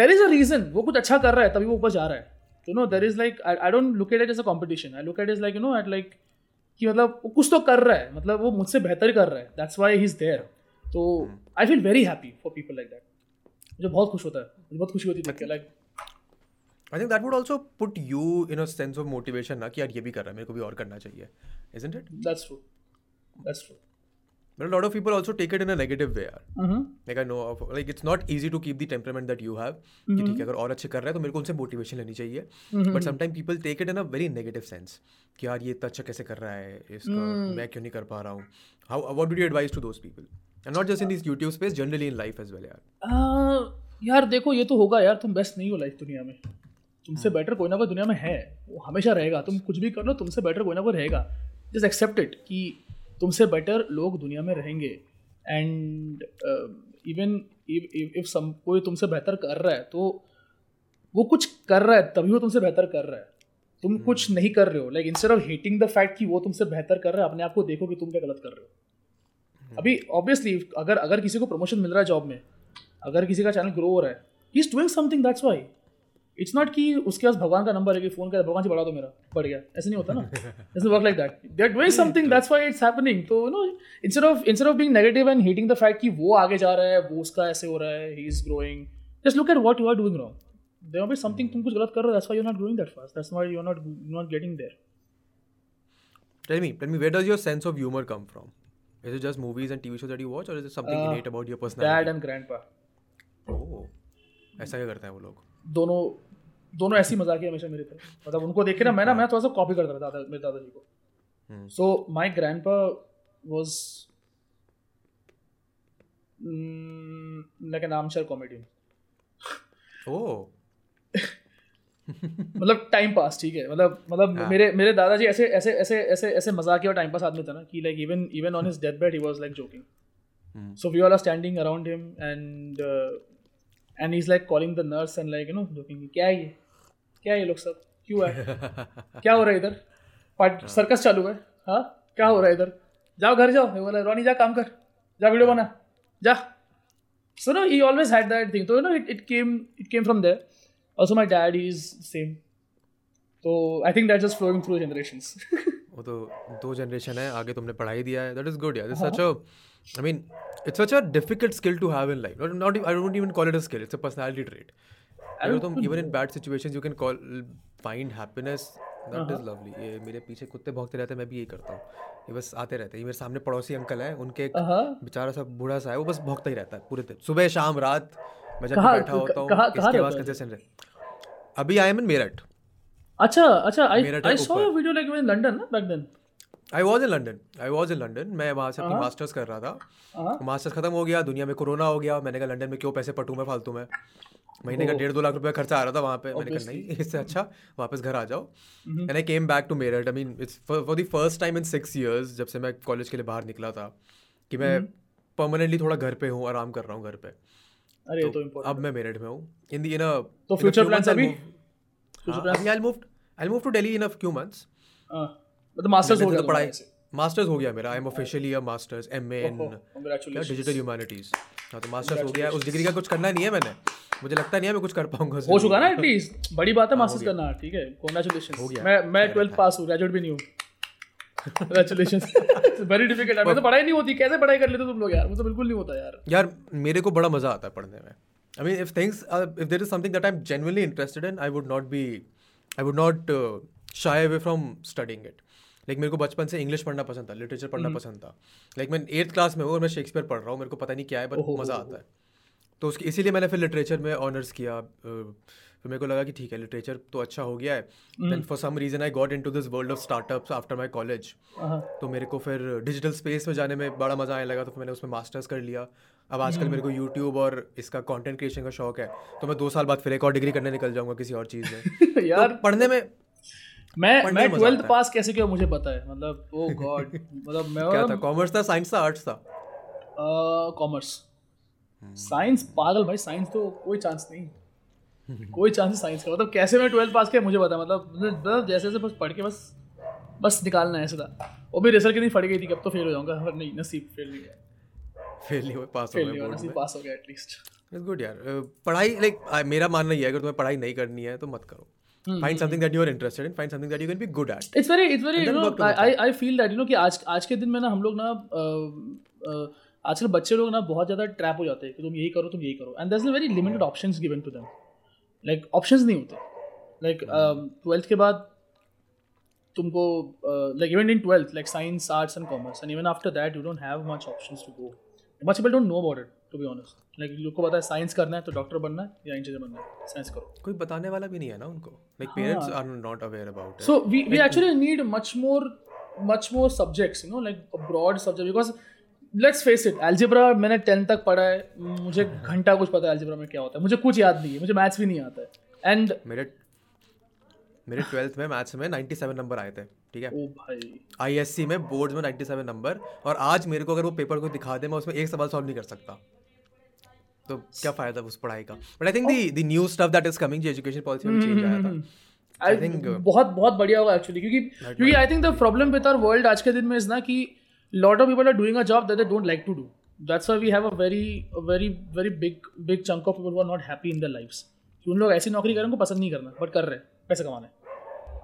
there is a reason वो कुछ अच्छा कर रहा है तभी वो ऊपर जा रहा है you know there is like I, I don't look at it as a competition I look at it as like you know at like कि मतलब वो कुछ तो कर रहा है मतलब वो मुझसे बेहतर कर रहा है that's why he is there तो I feel very happy for people like that मुझे बहुत खुश होता है मुझे बहुत खुशी होती है like I think that would also put you in a sense of motivation ना कि यार ये भी कर रहा है मेरे को भी और करना चाहिए isn't it that's true that's true but a lot of people also take it in a negative way यार. हम्म like I know of like it's not easy to keep the temperament that you have कि ठीक है अगर और अच्छे कर रहा है तो मेरे को उनसे मोटिवेशन लेनी चाहिए. But sometime people take it in a very negative sense कि यार ये इतना अच्छा कैसे कर रहा है इसका मैं क्यों नहीं कर पा रहा हूँ? How what do you advise to those people and not just in this YouTube space generally in life as well यार. यार देखो ये तो होगा यार तुम बेस्ट नहीं हो लाइफ दुनिया में. तुमसे बेटर कोई ना कोई दुनिया में है वो हमेशा रहेगा. तुम कुछ भी कर लो तुमसे बेटर कोई ना कोई रहेगा. जस्ट एक्सेप्ट इट कि तुमसे बेटर लोग दुनिया में रहेंगे। एंड इवन इफ़ सम कोई तुमसे बेहतर कर रहा है तो वो कुछ कर रहा है तभी वो तुमसे बेहतर कर रहा है। तुम हम्म। कुछ नहीं कर रहे हो। Like instead of hating the fact कि वो तुमसे बेहतर कर रहा है अपने आप को देखो कि तुम क्या गलत कर रहे हो। हम्म। अभी ऑब्वियसली अगर अगर किसी को प्रमोशन मिल रहा है जॉब में अगर किसी का चैनल ग्रो हो रहा है he is doing something that's why it's not कि उसके पास भगवान का नंबर है कि फ़ोन कर भगवान से बढ़ा दो मेरा। बढ़ गया। ऐसे नहीं होता ना। It's work like that they are doing something that's why it's happening तो you know instead of instead of being negative and hating the fact कि वो आगे जा रहा है वो उसका ऐसे हो रहा है he is growing just look at what you are doing wrong there be something तुम कुछ गलत कर रहे हो that's why you are not growing that fast that's why you are not not getting there Tell me, tell me, where does your sense of humor come from? Is it just movies and TV shows that you watch, or is it something Uh, innate about your dad? And grandpa Oh, ऐसा क्या करते हैं वो लोग? दोनों दोनों ऐसी मजाकिया हमेशा मेरे थे मतलब उनको देख के ना मैं ना मैं थोड़ा सा कॉपी करता था दादा मेरे दादाजी को. So my grandpa was like an armchair comedian मतलब टाइम पास ठीक है मतलब मतलब हाँ. मेरे मेरे दादाजी ऐसे ऐसे ऐसे ऐसे ऐसे मजाकिया और टाइम पास आदमी था ना कि like even even on his death bed he was like joking. So we all are standing around him and and is like calling the nurse and like you know joking क्या है ये? क्या है ये लोग सब? क्यों है? <laughs> क्या हो रहा है इधर? पार्ट सर्कस चालू है। हाँ? क्या हो रहा है इधर? जाओ घर जाओ। बोला रोनी जा काम कर। जा वीडियो बना। जा। So no he always had that thing तो you know it it came it came from there also my dad is same तो I think that just flowing through generations वो तो दो जनरेशन है। आगे तुमने पढ़ाई दिया है। दैट इज़ गुड यार। हाँ। It's such a I mean it's such a difficult skill to have in life not not I don't even call it a skill it's a personality trait अगर तुम even in bad situations you can call find happiness that is lovely ये मेरे पीछे कुत्ते भौंकते रहते हैं मैं भी यही करता हूँ। ये बस आते रहते हैं। मेरे सामने पड़ोसी अंकल है उनके हाँ बेचारा सा बूढ़ा सा है वो बस भौंकता ही रहता है पूरे दिन। सुबह शाम रात मैं जब बैठा होता हूँ इसकी आवाज़ है? रहे। अभी आई एम इन मेरठ अच्छा अच्छा आई आई सॉ ऊपर। वीडियो लाइक इन लंदन ना back then I was in London I was in London मैं वहाँ से हाँ। अपनी मास्टर्स कर रहा था। हाँ। मास्टर्स खत्म हो गया दुनिया में कोरोना हो गया। मैंने कहा लंदन में क्यों पैसे पटूं मैं फालतू में? महीने का डेढ़ दो लाख रुपया खर्चा आ रहा था वहाँ पे। मैंने कहा नहीं इससे अच्छा वापस घर आ जाओ। And I came back to Meerut I mean it's for the first time in six years जब से मैं कॉलेज के लिए बाहर निकला था कि मैं परमानेंटली थोड़ा घर पे हूँ आराम कर रहा हूँ घर पे। अरे ये तो अब मैं मेरठ में हूँ। इन दी इन तो future plans अभी? I move I move to Delhi in a few months हाँ। मतलब मास्टर्स हो गया तो पढ़ाई मास्टर्स हो गया मेरा। I am officially a masters M A in digital humanities हाँ तो मास्टर्स हो गया। उस डिग्री का कुछ करना नहीं है मैंने? मुझे लगता नहीं है मैं कुछ कर पाऊँगा हो चुका ना एटलीस्ट बड़ी बात है मास्टर्स करना ठीक है। कांग्रेचुलेशन मैं मैं 12th पास हूँ ग्रेजुएट भी नहीं हूँ। वेरी डिफ़िकल्ट है मैं तो पढ़ाई नहीं होती। कैसे पढ़ाई कर लेते तुम लोग यार? मुझे तो बिल्कुल नहीं होता यार। यार मेरे को बड़ा मज़ा आता है पढ़ने में। I mean if things if there is something that I am genuinely interested in I would not be I would not shy away from studying it like मेरे को बचपन से इंग्लिश पढ़ना पसंद था लिटरेचर पढ़ना पसंद था। लाइक मैं एट्थ क्लास में हूँ और मैं शेक्सपियर पढ़ रहा हूँ मेरे को पता नहीं क्या है बट मज़ा आता है। तो उसकी इसीलिए मैंने फिर लिटरेचर में ऑनर्स किया। फिर मेरे को लगा कि ठीक है लिटरेचर तो अच्छा हो गया है। Then for some reason I got into this world of startups after my college तो मेरे को फिर डिजिटल स्पेस में जाने में बड़ा मज़ा आने लगा तो फिर मैंने उसमें मास्टर्स कर लिया। अब आजकल मेरे को यूट्यूब और इसका कंटेंट क्रिएशन का शौक है तो मैं दो साल बाद फिर एक और डिग्री करने निकल जाऊँगा किसी और चीज़ में। <laughs> यार। तो पढ़ने में मैं मैं में मज़ा 12th आता है। पास कैसे किया मुझे पता है। मतलब ओ गॉड मतलब मैं क्या था? कॉमर्स था साइंस था आर्ट्स था? कॉमर्स साइंस पागल भाई साइंस तो कोई चांस नहीं। कोई चांस साइंस का। मतलब कैसे मैं ट्वेल्थ पास किया मुझे पता मतलब मतलब जैसे जैसे बस पढ़ के बस बस निकालना है सीधा वो भी रिज़ल्ट कितनी फट गई थी कब तो फेल हो जाऊँगा। पर नहीं नसीब फेल नहीं गया फेल नहीं हुआ पास हो बोर्ड नसीब पास हो गया एटलीस्ट इट्स गुड यार। पढ़ाई लाइक मेरा मानना ही है अगर तुम्हें पढ़ाई नहीं करनी है तो मत करो। Something that you are interested in find something that you can be good at it's very it's very And you then know work towards I I feel that you know कि आज आज के दिन में ना हम लोग ना आजकल बच्चे लोग ना बहुत ज़्यादा ट्रैप हो जाते हैं कि तुम यही करो तुम यही करो। And this very limited options given to them like options नहीं होते। लाइक ट्वेल्थ के बाद तुमको like even in twelfth like science arts and commerce and even after that you don't have much options to go much people don't know about it to be honest like लोग को पता है science करना है तो doctor बनना है या इंजीनियर बनना है। साइंस करो। कोई बताने वाला भी नहीं है ना उनको? Like parents are not aware about it So we, we actually need much more much more subjects, you know, like a broad subject because let's face it, algebra मैंने 10 तक पढ़ा है मुझे <laughs> घंटा कुछ पता है algebra में क्या होता है। मुझे कुछ याद नहीं है मुझे मैथ्स भी नहीं आता है। एंड मेरे मेरे ट्वेल्थ में मैथ्स में 97 नंबर आए थे ठीक है? ओ भाई। आईएससी में बोर्ड्स में 97 नंबर और आज मेरे को अगर वो पेपर को दिखा दे मैं उसमें एक सवाल सॉल्व नहीं कर सकता। तो क्या फ़ायदा उस पढ़ाई का? But I think the the new stuff that is coming जो एजुकेशन पॉलिसी में चेंज आया था। आई think, uh, बहुत बहुत बढ़िया होगा एक्चुअली क्योंकि क्योंकि I think the problem with our world आज के दिन में इज़ ना कि lot of people are doing a job that they don't like to do that's why we have a very very very big big chunk of people who are not happy in their lives उन लोग ऐसी नौकरी करें उनको पसंद नहीं करना but कर रहे हैं पैसे कमाने।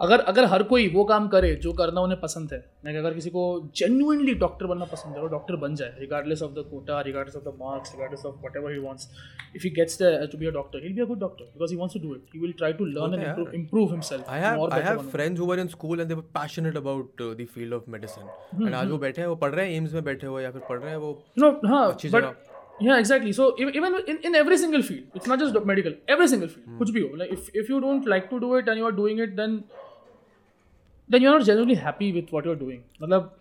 अगर अगर हर कोई वो काम करे जो करना उन्हें पसंद है मैं अगर किसी को जेन्यूनली डॉक्टर बनना पसंद है वो डॉक्टर बन जाए regardless of the quota regardless of the marks regardless of whatever he wants if he gets to be a doctor he be a good doctor because he to do it he will try to learn and improve himself friends who in school and passionate about the field of medicine and आज वो बैठे हैं वो पढ़ रहे हैं AIIMS में बैठे हुए या फिर पढ़ रहे हैं वो नो हाँ अच्छी जगह Yeah, exactly. So e-, even in, in every single field, it's not just medical. Every single field, hmm. kuch bhi. Like if if you don't like to do it and you are doing it, then then you're not genuinely happy with what you're doing मतलब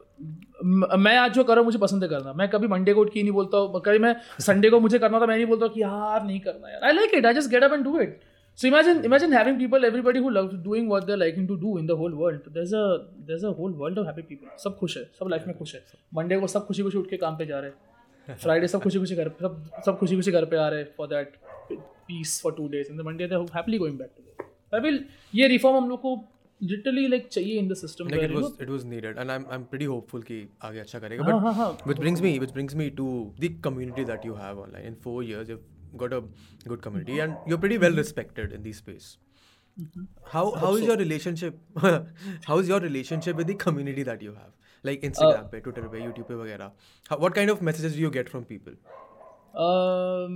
मैं आज जो कर रहा हूँ मुझे पसंद है करना। मैं कभी मंडे को उठ के नहीं बोलता हूँ। कभी मैं संडे को मुझे करना था, मैं नहीं बोलता कि यार, नहीं करना यार। I like it I just get up and do it so imagine imagine having people everybody who loves doing what they are liking to do in the whole world a whole world of happy people सब खुश है, सब life में खुश है। Monday को सब खुशी खुशी उठ के काम पे जा रहे हैं। फ्राइडे सब खुशी खुशी घर, सब सब खुशी खुशी घर पे आ रहे हैं for that piece for two days in the Monday they happily going back to will ये रिफॉर्म हम लोग को लिटरली लाइक चाहिए in the system like it was it was needed and I'm I'm pretty hopeful कि आगे अच्छा करेगा हाँ but हाँ हाँ which brings me which brings me to the community that you have online in four years you've got a good community and you're pretty well respected in this space Mm-hmm. how how is so. your relationship how is your relationship with the community that you have like instagram पे twitter पे youtube पे वगैरह How- what kind of messages do you get from people Um,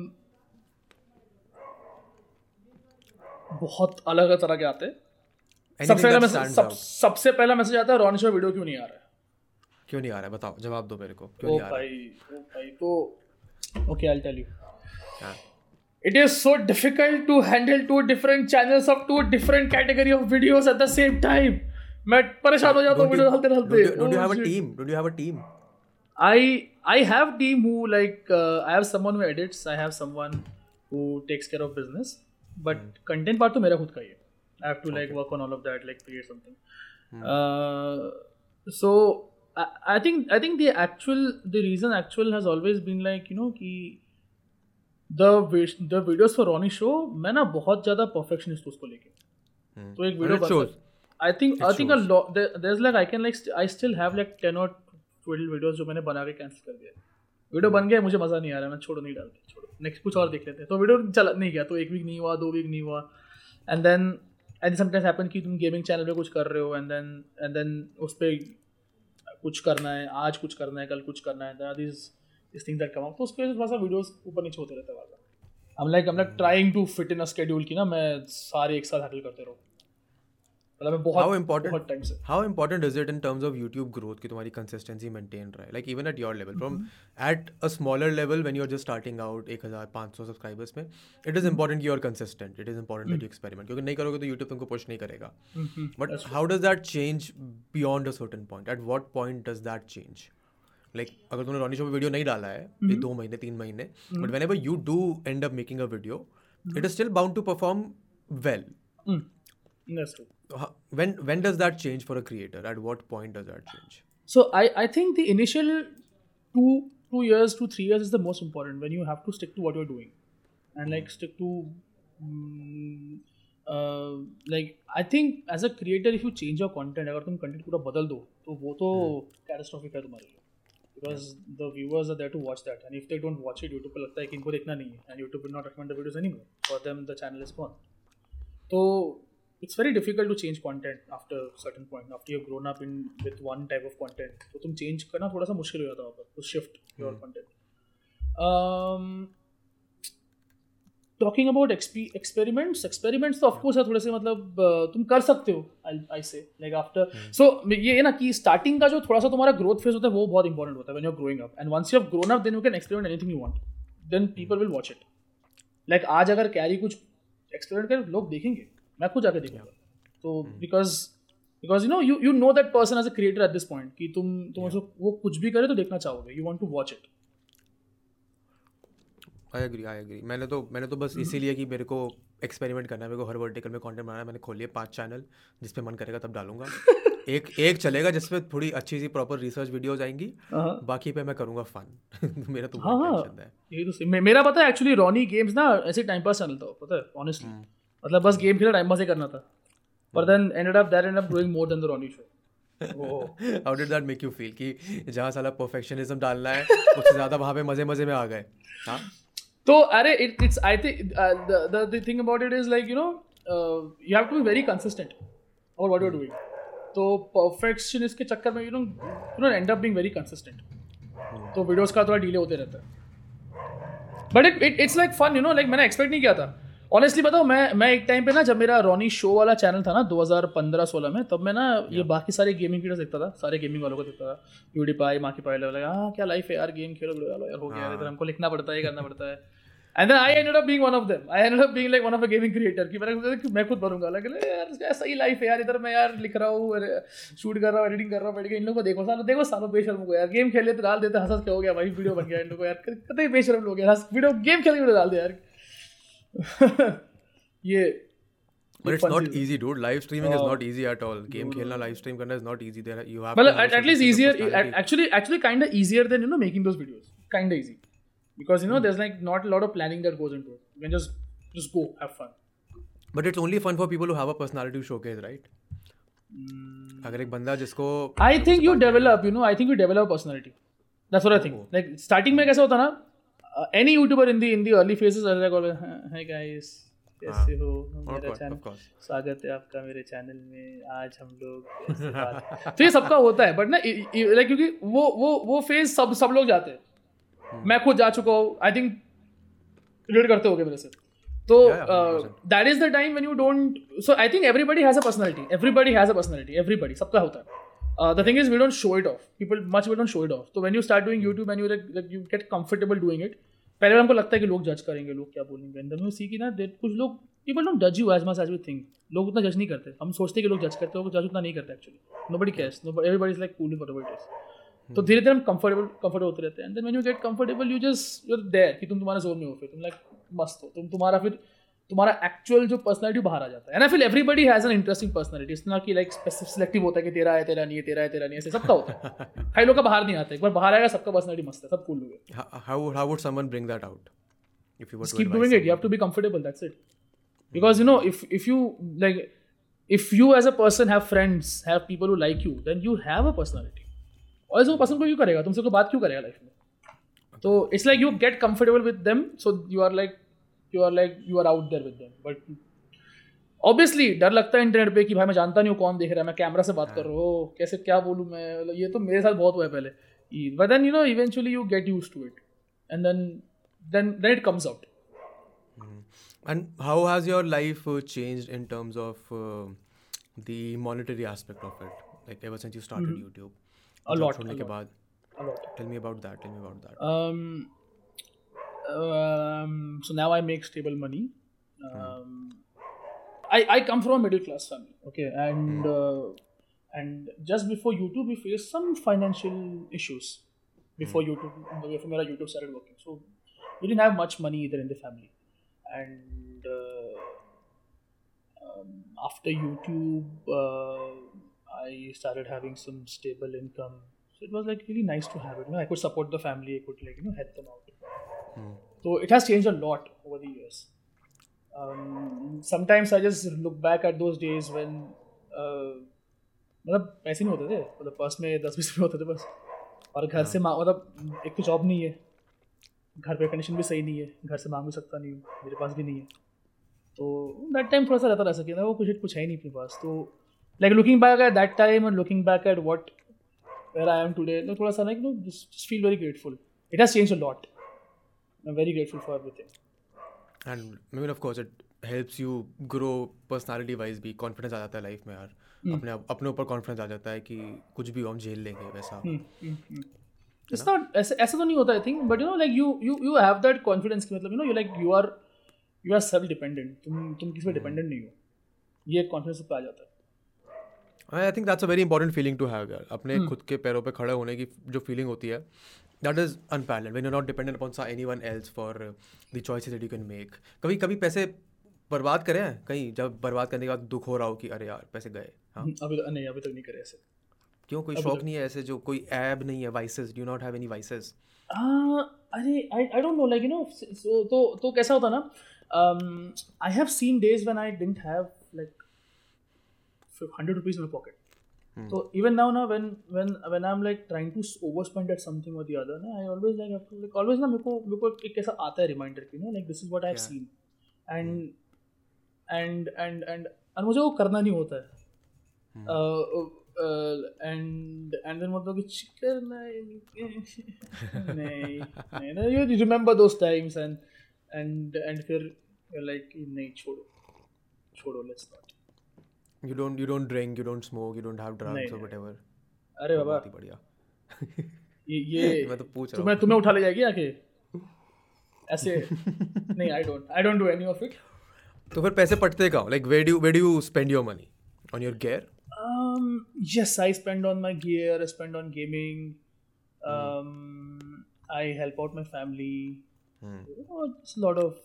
बहुत अलग तरह के आते हैं सबसे पहला मैसेज सबसे पहला मैसेज आता है रोनिशो वीडियो क्यों नहीं आ रहा है? क्यों नहीं आ रहा है? बताओ जवाब दो मेरे को क्यों नहीं आ रहा भाई तो okay I will tell you it is so difficult to handle two different channels of two different category of videos at the same time मैं परेशान हो जाता हूँ वीडियो डालते डालते do you have a team do you have a team I I have team who like I have someone who edits I have someone who takes care of business but content part तो मेरा खुद का ही है। I have to okay. like work on all of that, like create something. Uh, so I, I think I think the actual the reason actual has always been like you know कि the the videos for Ronnie show मैं ना बहुत ज़्यादा perfectionist हूँ उसको लेके. Hmm. तो एक video it shows I think It I think a shows. lot there, there's like I can like st- I still have like 10 or 12 videos जो मैंने बना के कैंसिल कर दिया वीडियो बन गया मुझे मज़ा नहीं आ रहा मैं छोड़ो नहीं डालती छोड़ो नेक्स्ट कुछ और देख लेते हैं तो वीडियो चला नहीं गया तो एक वीक नहीं हुआ दो वीक नहीं हुआ and then and sometimes happen कि तुम गेमिंग चैनल पे कुछ कर रहे हो एंड देन एंड देन उस पर कुछ करना है, आज कुछ करना है, कल कुछ करना है this this thing that come up तो उसके थोड़ा सा वीडियोस ऊपर नीचे होते रहते हैं हम लाइक हम like trying to fit in a schedule की ना मैं सारे एक साथ हैंडल करते रहूँ। हाउ इंपॉर्टेंट हाउ इंपॉर्टेंट डर्मस्यूब ग्रोथ की तुम्हारी कंसिस्टेंसी मेंटेन रहा? है smaller level just starting out एक हज़ार पाँच सौर्स में it is important your consistent it is important to experiment क्योंकि नहीं करोगे तो यूट्यूब तुमको पुश नहीं करेगा। But how does that change beyond अटन point at what point does that change like अगर तुमने रॉनी शो वीडियो नहीं डाला है दो महीने तीन महीने but whenever you do and अपडियो it is still bound to perform well That's true. Ho- when when does that change for a creator at what point does that change So I, I think the initial two two years, two three years is the most important when you have to stick to what you're doing, and like stick to mm, uh, like I think as a creator if you change your content अगर तुम content पूरा बदल दो तो वो तो catastrophic है तुम्हारे लिए because the viewers are there to watch that and if they don't watch it YouTube को लगता है कि इनको देखना नहीं है and YouTube will not recommend the videos anymore for them the channel is gone so it's very difficult to change content after certain point. After you've grown up in with one type of content तो तुम change करना थोड़ा सा मुश्किल हो जाता है वहाँ पर to shift your content. Um, talking about experiments experiments तो ऑफकोर्स है थोड़े से मतलब uh, तुम कर सकते हो आई से लाइक आफ्टर सो ये है ना कि स्टार्टिंग का जो थोड़ा सा तुम्हारा ग्रोथ फ़ेज़ होता है वो बहुत इंपॉर्टेंट होता है when you are growing up and once you have grown up then you can experiment anything you want then people will watch it like आज अगर कैरी कुछ एक्सपेरिमेंट करे लोग देखेंगे। मैं खुद जाके देखूँगा। तो because because you know you you know that person as a creator at this point कि तुम तुम उसको वो कुछ भी करे तो देखना चाहोगे। You want to watch it I agree I agree मैंने तो मैंने तो बस इसीलिए कि मेरे को एक्सपेरिमेंट करना है। मेरे को हर वर्टिकल में कंटेंट बनाना है। मैंने खोल लिए पाँच चैनल जिस पे मन करेगा तब डालूँगा। <laughs> एक एक चलेगा जिसमें थोड़ी अच्छी सी प्रॉपर रिसर्च वीडियोस आएँगी। हाँ बाकी पे मैं करूँगा फन <laughs> मेरा तो हाँ हाँ। है। ये तो मे- मेरा पता है एक्चुअली रॉनी गेम्स ना ऐसे टाइम पास चैनल था पता है ऑनेस्टली। मतलब बस गेम खेला टाइम पास ही करना था। पर then ended up that end up doing more than the Ronnie show how did that make you feel कि जहाँ साला परफेक्शनिज्म डालना है उससे ज़्यादा वहाँ पे मज़े मज़े में आ गए। हाँ? तो अरे it it's I think the the thing about it is like you know you have to be very consistent about what you are doing तो परफेक्शनिस्ट के चक्कर में you know you know end up being very consistent तो videos का थोड़ा delay होते रहता है। But it it's like fun you know like मैंने एक्सपेक्ट नहीं किया था। ऑनेस्टली बताओ मैं मैं एक टाइम पे ना जब मेरा रॉनी शो वाला चैनल था ना 2015-16 में तब मैं ना ये बाकी सारे गेमिंग वीडियोस देखता था सारे गेमिंग वालों को देखता था। यूडी पाई माँ की पाई लगा हाँ क्या लाइफ है यार गेम खेलो यार हो गया यार इधर हमको लिखना पड़ता है करना पड़ता है। And then I ended up being one of them I ended up being like one of a gaming creator कि मैंने कि मैं खुद बनूँगा। लाइक यार सही लाइफ है यार इधर मैं यार लिख रहा हूँ शूट कर रहा हूँ एडिटिंग कर रहा हूँ बैठ के इन लोगों को देखो सालों देखो सालों बेशरम को यार गेम खेल लेते डाल देते हंस हंस के हो गया भाई वीडियो बन गया इन लोगों को यार कतई बेशरम लोग यार वीडियो गेम खेल के वीडियो डाल दे यार। ये But it's not easy, dude. Live streaming is Oh. not easy at all. Game खेलना live stream करना is not easy. There you have. well at, at least easier personality. actually actually kind of easier than you know making those videos kind of easy because you know there's like not a lot of planning that goes into it you can just just go have fun But it's only fun for people who have a personality to showcase, right? Hmm. अगर एक बंदा जिसको I think you develop, you know, I think you develop personality. That's what I think. Like starting में कैसा होता ना uh, any YouTuber in the in the early phases are like always hi guys कैसे हो of मेरा channel. स्वागत है आपका मेरे चैनल में आज हम लोग तो ये सबका होता है बट ना लाइक क्योंकि वो वो वो फ़ेज़ सब सब लोग जाते हैं। मैं खुद जा चुका हूँ आई थिंक रिलेट करते होगे मेरे से। तो Yeah, yeah, 100%. That is the time when you don't so I think everybody has a personality everybody has a personality everybody सबका होता है। The thing is we don't show it off people much we don't show it off तो when you start doing YouTube and you you get comfortable doing it पहले हमको लगता है कि लोग जज करेंगे लोग क्या बोलेंगे? एंड यू सी कि ना देट कुछ लोग पीपल डोंट जज you as much as we think लोग उतना जज नहीं करते. हम सोचते हैं कि लोग जज करते हैं जज उतना नहीं करते actually nobody cares no everybody is like cool for it is तो धीरे धीरे हम कंफर्टेबल कंफर्टेबल होते रहते हैं. And then when you get comfortable you just you are there कि तुम तुम्हारे जोन में हो फिर. तुम लाइक मस्त हो. तुम तुम्हारा फिर तुम्हारा एक्चुअल जो पर्सनलिटी बाहर आ जाता है। And fill feel everybody has an interesting personality इतना कि लाइक सिलेक्टिव होता है कि तेरा है तेरा नहीं है तेरा है तेरा नहीं है सबका होता है। <laughs> कई लोग का बाहर नहीं आता एक बार बाहर आएगा सबका पर्सनलिटी मस्त है सब कूल लोग have to be as a person have क्यों करेगा? तुमसे बात क्यों करेगा लाइफ में? तो it's like you get comfortable with so you are like you are like you are out there with them but obviously डर लगता है इंटरनेट पे कि भाई मैं जानता नहीं हूँ कौन देख रहा है मैं कैमरा से बात कर रहा हूँ कैसे क्या बोलूँ मैं? मतलब ये तो मेरे साथ बहुत हुआ है पहले। But then you know eventually you get used to it and then then then it comes out and how has your life change in terms of the monetary aspect of it like ever since you started YouTube a lot होने के बाद. Tell me about that tell me about that um, so now I make stable money. Um, I, I come from a middle class family, okay, and uh, and just before YouTube, we faced some financial issues before YouTube, before my YouTube started working. So we didn't have much money either in the family, and uh, um, after YouTube, uh, I started having some stable income. So it was like really nice to have it. You know, I could support the family. I could like you know help them out. So it has changed a lot over the years. Um, sometimes I just look back at those days when uh, मतलब पैसे नहीं होते थे। मतलब purse में दस बीस रुपये होते थे बस। और घर से मांग मतलब एक तो जॉब नहीं है। घर पे कंडीशन भी सही नहीं है। घर से मांग भी सकता नहीं हूँ। मेरे पास भी नहीं है। तो दैट टाइम थोड़ा सा रहता रह सके। वो कुछ कुछ है ही नहीं अपने पास। तो like looking back at that time and looking back at what where I am today थोड़ा सा like no just feel very grateful it has change a lot am very grateful for everything And I mean, of course, it helps you grow personality wise भी confidence आ जाता है life में यार। Hmm. अपने अपने ऊपर कॉन्फिडेंस आ जाता है कि कुछ भी हम झेल लेंगे वैसा। Hmm. इट्स नॉट ऐसे ऐसा तो नहीं होता I think but you know like you you you have that confidence कि मतलब you know you like you are you are self dependent तुम तुम किसी पर डिपेंडेंट नहीं हो। ये कॉन्फिडेंस पे आ जाता है। I think that's a very important feeling to have यार। अपने Hmm. खुद के पैरों पे खड़े होने की जो फीलिंग होती है that is unparalleled when you not dependent upon any one else for the choices that you can make कभी कभी पैसे बर्बाद करें कहीं जब बर्बाद करने के बाद दुख हो रहा हो कि अरे यार पैसे गए। हाँ। अभी तो नहीं अभी तक तो नहीं करे ऐसे। क्यों? कोई शौक नहीं है ऐसे जो कोई ऐब नहीं है vices do not have any vices अरे I I don't know like you know so तो तो कैसा होता ना I have seen days when I didn't have like 100 rupees in my pocket. So even now now when when when i'm like trying to overspend at something or the other na i always like have to like always ना मेरे को मेरे को एक ऐसा आता है reminder कि ना like this is what i've Yeah. seen and and and and और मुझे वो करना नहीं होता है uh, uh, and and then मतलब कि करना है नहीं नहीं ना you remember those times and and and फिर like नहीं छोड़ो छोड़ो let's not you don't you don't drink you don't smoke you don't have नहीं, ड्रग्स और नहीं। व्हाटएवर अरे बाबा। बहुत ही बढ़िया। ये <laughs> ये मैं तो पूछ रहा तुम्हें हूँ। तुम्हें उठा ले जाएगी आके? ऐसे? नहीं I don't I don't do any of it तो फिर पैसे पटते कहाँ like where do where do you spend your money on your gear um yes i spend on my gear i spend on gaming. Hmm. um i help out my family. You know, it's a lot of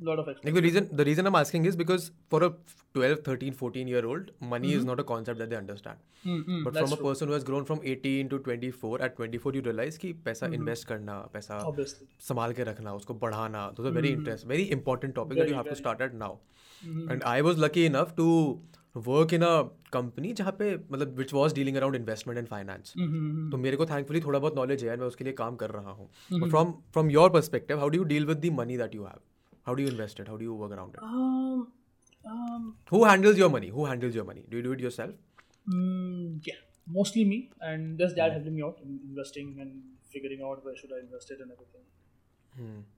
lot of extra Like the reason the reason I'm asking is because for a 12, 13, 14 year old, money mm-hmm. is not a concept that they understand. Mm-hmm. But from a person who has grown from 18 to 24, at 24 you realize कि पैसा invest करना, पैसा obviously संभाल के रखना, उसको बढ़ाना, those are very mm-hmm. interest, very important topic that you have very. to start at now. Mm-hmm. And I was lucky enough to work in a company जहाँ पे मतलब which was dealing around investment and finance. Mm-hmm. तो मेरे को thankfully थोड़ा बहुत knowledge है मैं उसके लिए काम कर रहा हूँ. But from from your perspective, how do you deal with the money that you have? How do you invest it? How do you work around it? um um Who handles your money? Who handles your money? Do you do it yourself? mm, yeah mostly me and just dad helping me out in investing and figuring out where should i invest it and everything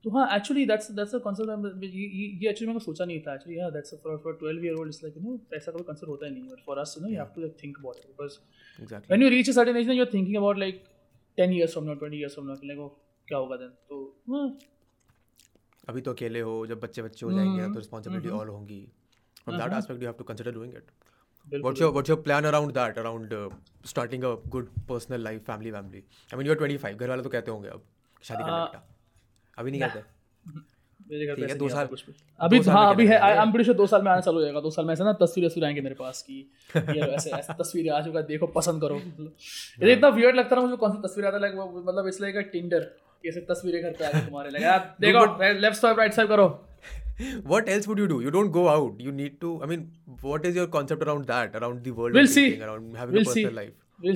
तो हाँ actually that's that's a concept ये ये actually मैंने सोचा नहीं था actually हाँ that's for for 12 year old it's like you know ऐसा कोई कंसेप्ट होता ही नहीं but for us you know you have to like think about it because Exactly. when you reach a certain age, then you're thinking about like 10 years from now, 20 years from now, like, oh, क्या होगा then? तो हाँ, अभी तो अकेले हो जब बच्चे बच्चे हो जाएँगे तो रिस्पॉन्सिबिलिटी ऑल होंगी from that aspect you have to consider doing it What's your what's your plan around that? Around uh, starting a good personal life, family, family. I mean, you're 25. घर वाले तो कहते होंगे अब शादी करना बेटा. अभी नहीं कहते. <laughs> ठीक है, दो साल- अभी हाँ अभी है आई एम प्रीटी दो साल में आना चालू हो जाएगा दो साल में ऐसे ना तस्वीरें तस्वीरें आएँगे मेरे पास की ये ऐसे ऐसे तस्वीरें आ चुका देखो पसंद करो ये इतना वियर्ड लगता है मुझे कौन सी तस्वीर आता है मतलब इट्स लाइक अ टिंडर ऐसे तस्वीरें घर पे आ गई तुम्हारे लगे देखो लेफ़्ट स्वाइप राइट स्वाइप करो What else would you do? You don't go out. You need to. I mean, what is your concept around that? Around the world We'll see. around having We'll a personal see. life.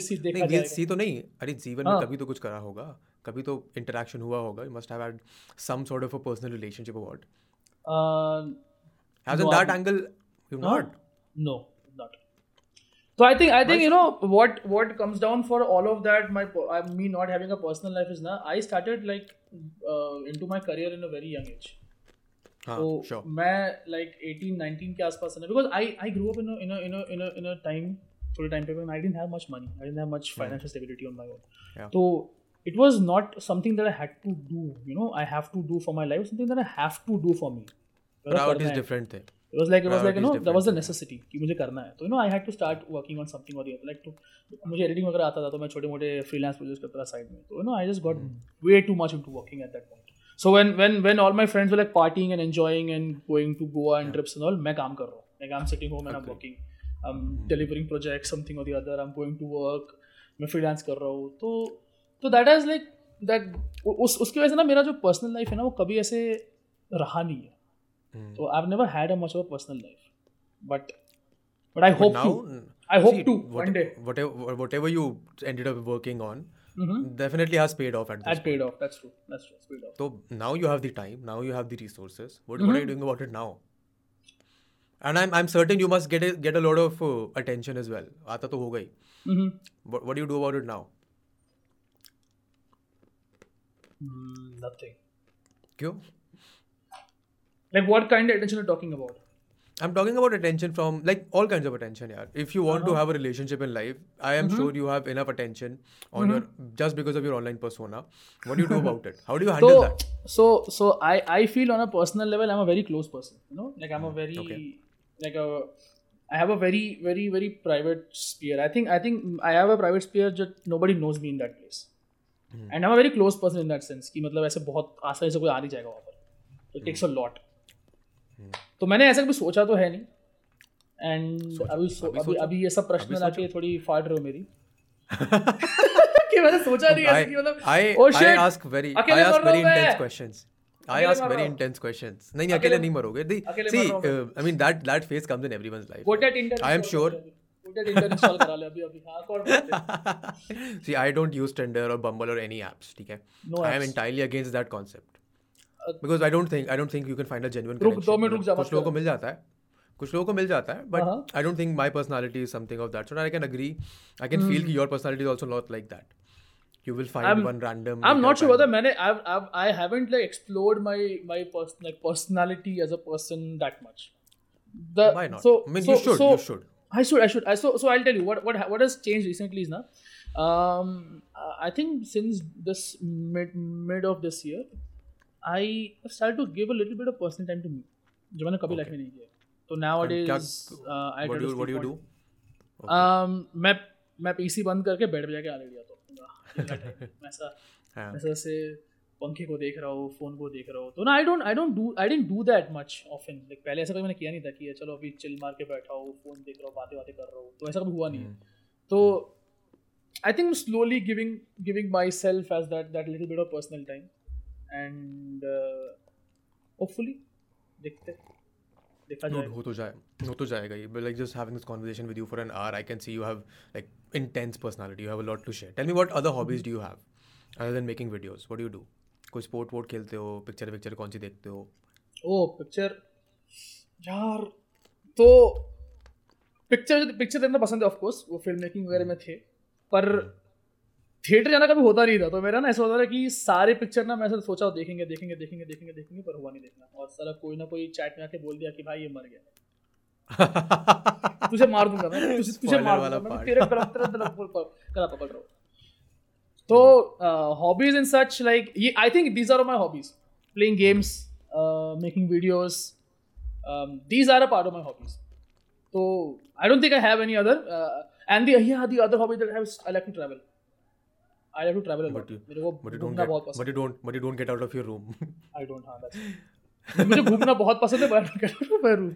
See देखा नहीं we'll see तो नहीं अरे जीवन में हाँ। कभी तो कुछ करा होगा कभी तो इंटरेक्शन हुआ होगा you must have had some sort of a personal relationship और what Uh, As No, in that angle, you've not. No. So I think I think you know what what comes down for all of that. My po- I, me not having a personal life is now. I started like uh, into my career in a very young age. हाँ, So sure. मैं like 18, 19 के आसपास है because I I grew up in a in a in a in a in a time थोड़े time पे when I didn't have much money. I didn't have much financial stability on my own. Yeah. So it was not something that I had to do. You know, I have to do for my life. Something that I have to do for me. मेरा Proud करना is है. different thing. It was like it was like you know that was the necessity कि मुझे करना है तो you know I had to start working on something or the other like to मुझे editing वगैरह आता था तो मैं छोटे मोटे freelance प्रोजेक्ट्स करता था साइड में तो you know I just got way too much into working at that point so when when when all my friends were like partying and enjoying and going to Goa and trips and all मैं काम कर रहा हूँ like I'm sitting home and I'm working I'm delivering projects something or the other I'm going to work मैं freelance कर रहा हूँ तो तो that is like that उस उसकी वजह से ना मेरा जो पर्सनल लाइफ है ना वो कभी ऐसे रहा नहीं है Hmm. So I've never had a much of a personal life, but but I hope now, to. I hope see, to what- one day. Whatever, whatever you ended up working on, Mm-hmm. definitely has paid off at this. That paid off. That's true. That's true. It's paid off. So now you have the time. Now you have the resources. What, Mm-hmm. what are you doing about it now? And I'm I'm certain you must get a, get a lot of uh, attention as well. आता तो हो गई. Mm-hmm. What what do you do about it now? Mm, nothing. क्यों? Like what kind of attention are you talking about? I'm talking about attention from like all kinds of attention, yeah. If you want to have a relationship in life, I am sure you have enough attention on your just because of your online persona. What do you do about <laughs> it? How do you handle So that? so so I I feel on a personal level I'm a very close person. You know, like I'm a very Okay. like a I have a very very very private sphere. I think I think I have a private sphere that nobody knows me in that place. And I'm a very close person in that sense कि मतलब ऐसे बहुत आसानी से कोई आ नहीं जाएगा वहाँ पर. It takes a lot. तो मैंने ऐसा कभी सोचा तो है नहीं। एंड अभी अभी अभी ये सब प्रश्न लाके थोड़ी फाड़ रहे हो मेरी। <laughs> कि मैंने सोचा नहीं ऐसे कि मतलब I I ask very I ask very intense questions I ask very intense questions नहीं अकेले नहीं मरोगे। See I mean that that phase comes in everyone's life what that internet I am sure see I don't use Tinder और Bumble और any apps ठीक है? I am entirely against that concept Uh, because I don't think I don't think you can find a genuine रुक, connection दो minute रुक जा, कुछ मत लोगों को कर। मिल जाता है कुछ लोगों को मिल जाता है but हाँ। I don't think my personality is something of that sort I can agree I can feel कि your personality is also not like that you will find Hmm. I'm- one random I'm not meetup sure and- whether मैंने I've, I've, I haven't like explored my my pers- like personality as a person that much. The why not So I mean so, you should so, you should I should, I should. I, so, so I'll tell you what what ha- what has changed recently is now. Um, uh, I think since this mid mid of this year, I have started to give a little bit of personal time to me, जो मैंने कभी life में नहीं किया. Do to you what do sleep you on- do Um, मैं मैं PC बंद करके बेड पे जाके आ लिया तो। <laughs> ऐसा हाँ. ऐसा से पंखे को देख रहा हूँ फ़ोन को देख रहा हूँ। तो ना I don't I don't do I don't do that much often like पहले ऐसा कभी मैंने किया नहीं था कि चलो अभी चिल मार के बैठा हूँ फ़ोन देख रहा हूँ बातें बातें कर रहा हूँ। तो ऐसा कभी हुआ नहीं। है तो I think slowly giving giving myself as that that little bit of personal time and hopefully uh, देखते देखा जाए हो तो जाए हो तो जाएगा ये। Like just having this conversation with you for an hour I can see you have like intense personality you have a lot to share tell me what other hobbies do you have other than making videos what do you do कोई sport वोट खेलते हो? Picture picture कौन सी देखते हो? ओ picture यार तो पिक्चर पिक्चर देखना पसंद है ऑफ़ कोर्स वो फ़िल्म मेकिंग वगैरह में थे। पर. थिएटर जाना कभी होता नहीं था तो मेरा ना ऐसा होता था कि सारे पिक्चर ना मैं ऐसा सोचा देखेंगे देखेंगे देखेंगे देखेंगे देखेंगे पर हुआ नहीं देखना। और सारा कोई ना कोई चैट में आके बोल दिया कि भाई ये मर गया। तुझे मार दूँगा मैं तुझे तुझे मार दूँगा मैं तेरे गला तेरा गला पकड़ रहा हूँ। तो हॉबीज इन सच लाइक ये I think these are my hobbies playing games making videos these are a part of my hobbies तो I don't think I have any other and the yeah the other hobby that I have is I like to travel I like to travel a lot मेरे को but you घूमना बहुत पसंद but you don't but you don't get out of your room I don't हाँ that's मुझे घूमना बहुत पसंद है out of my room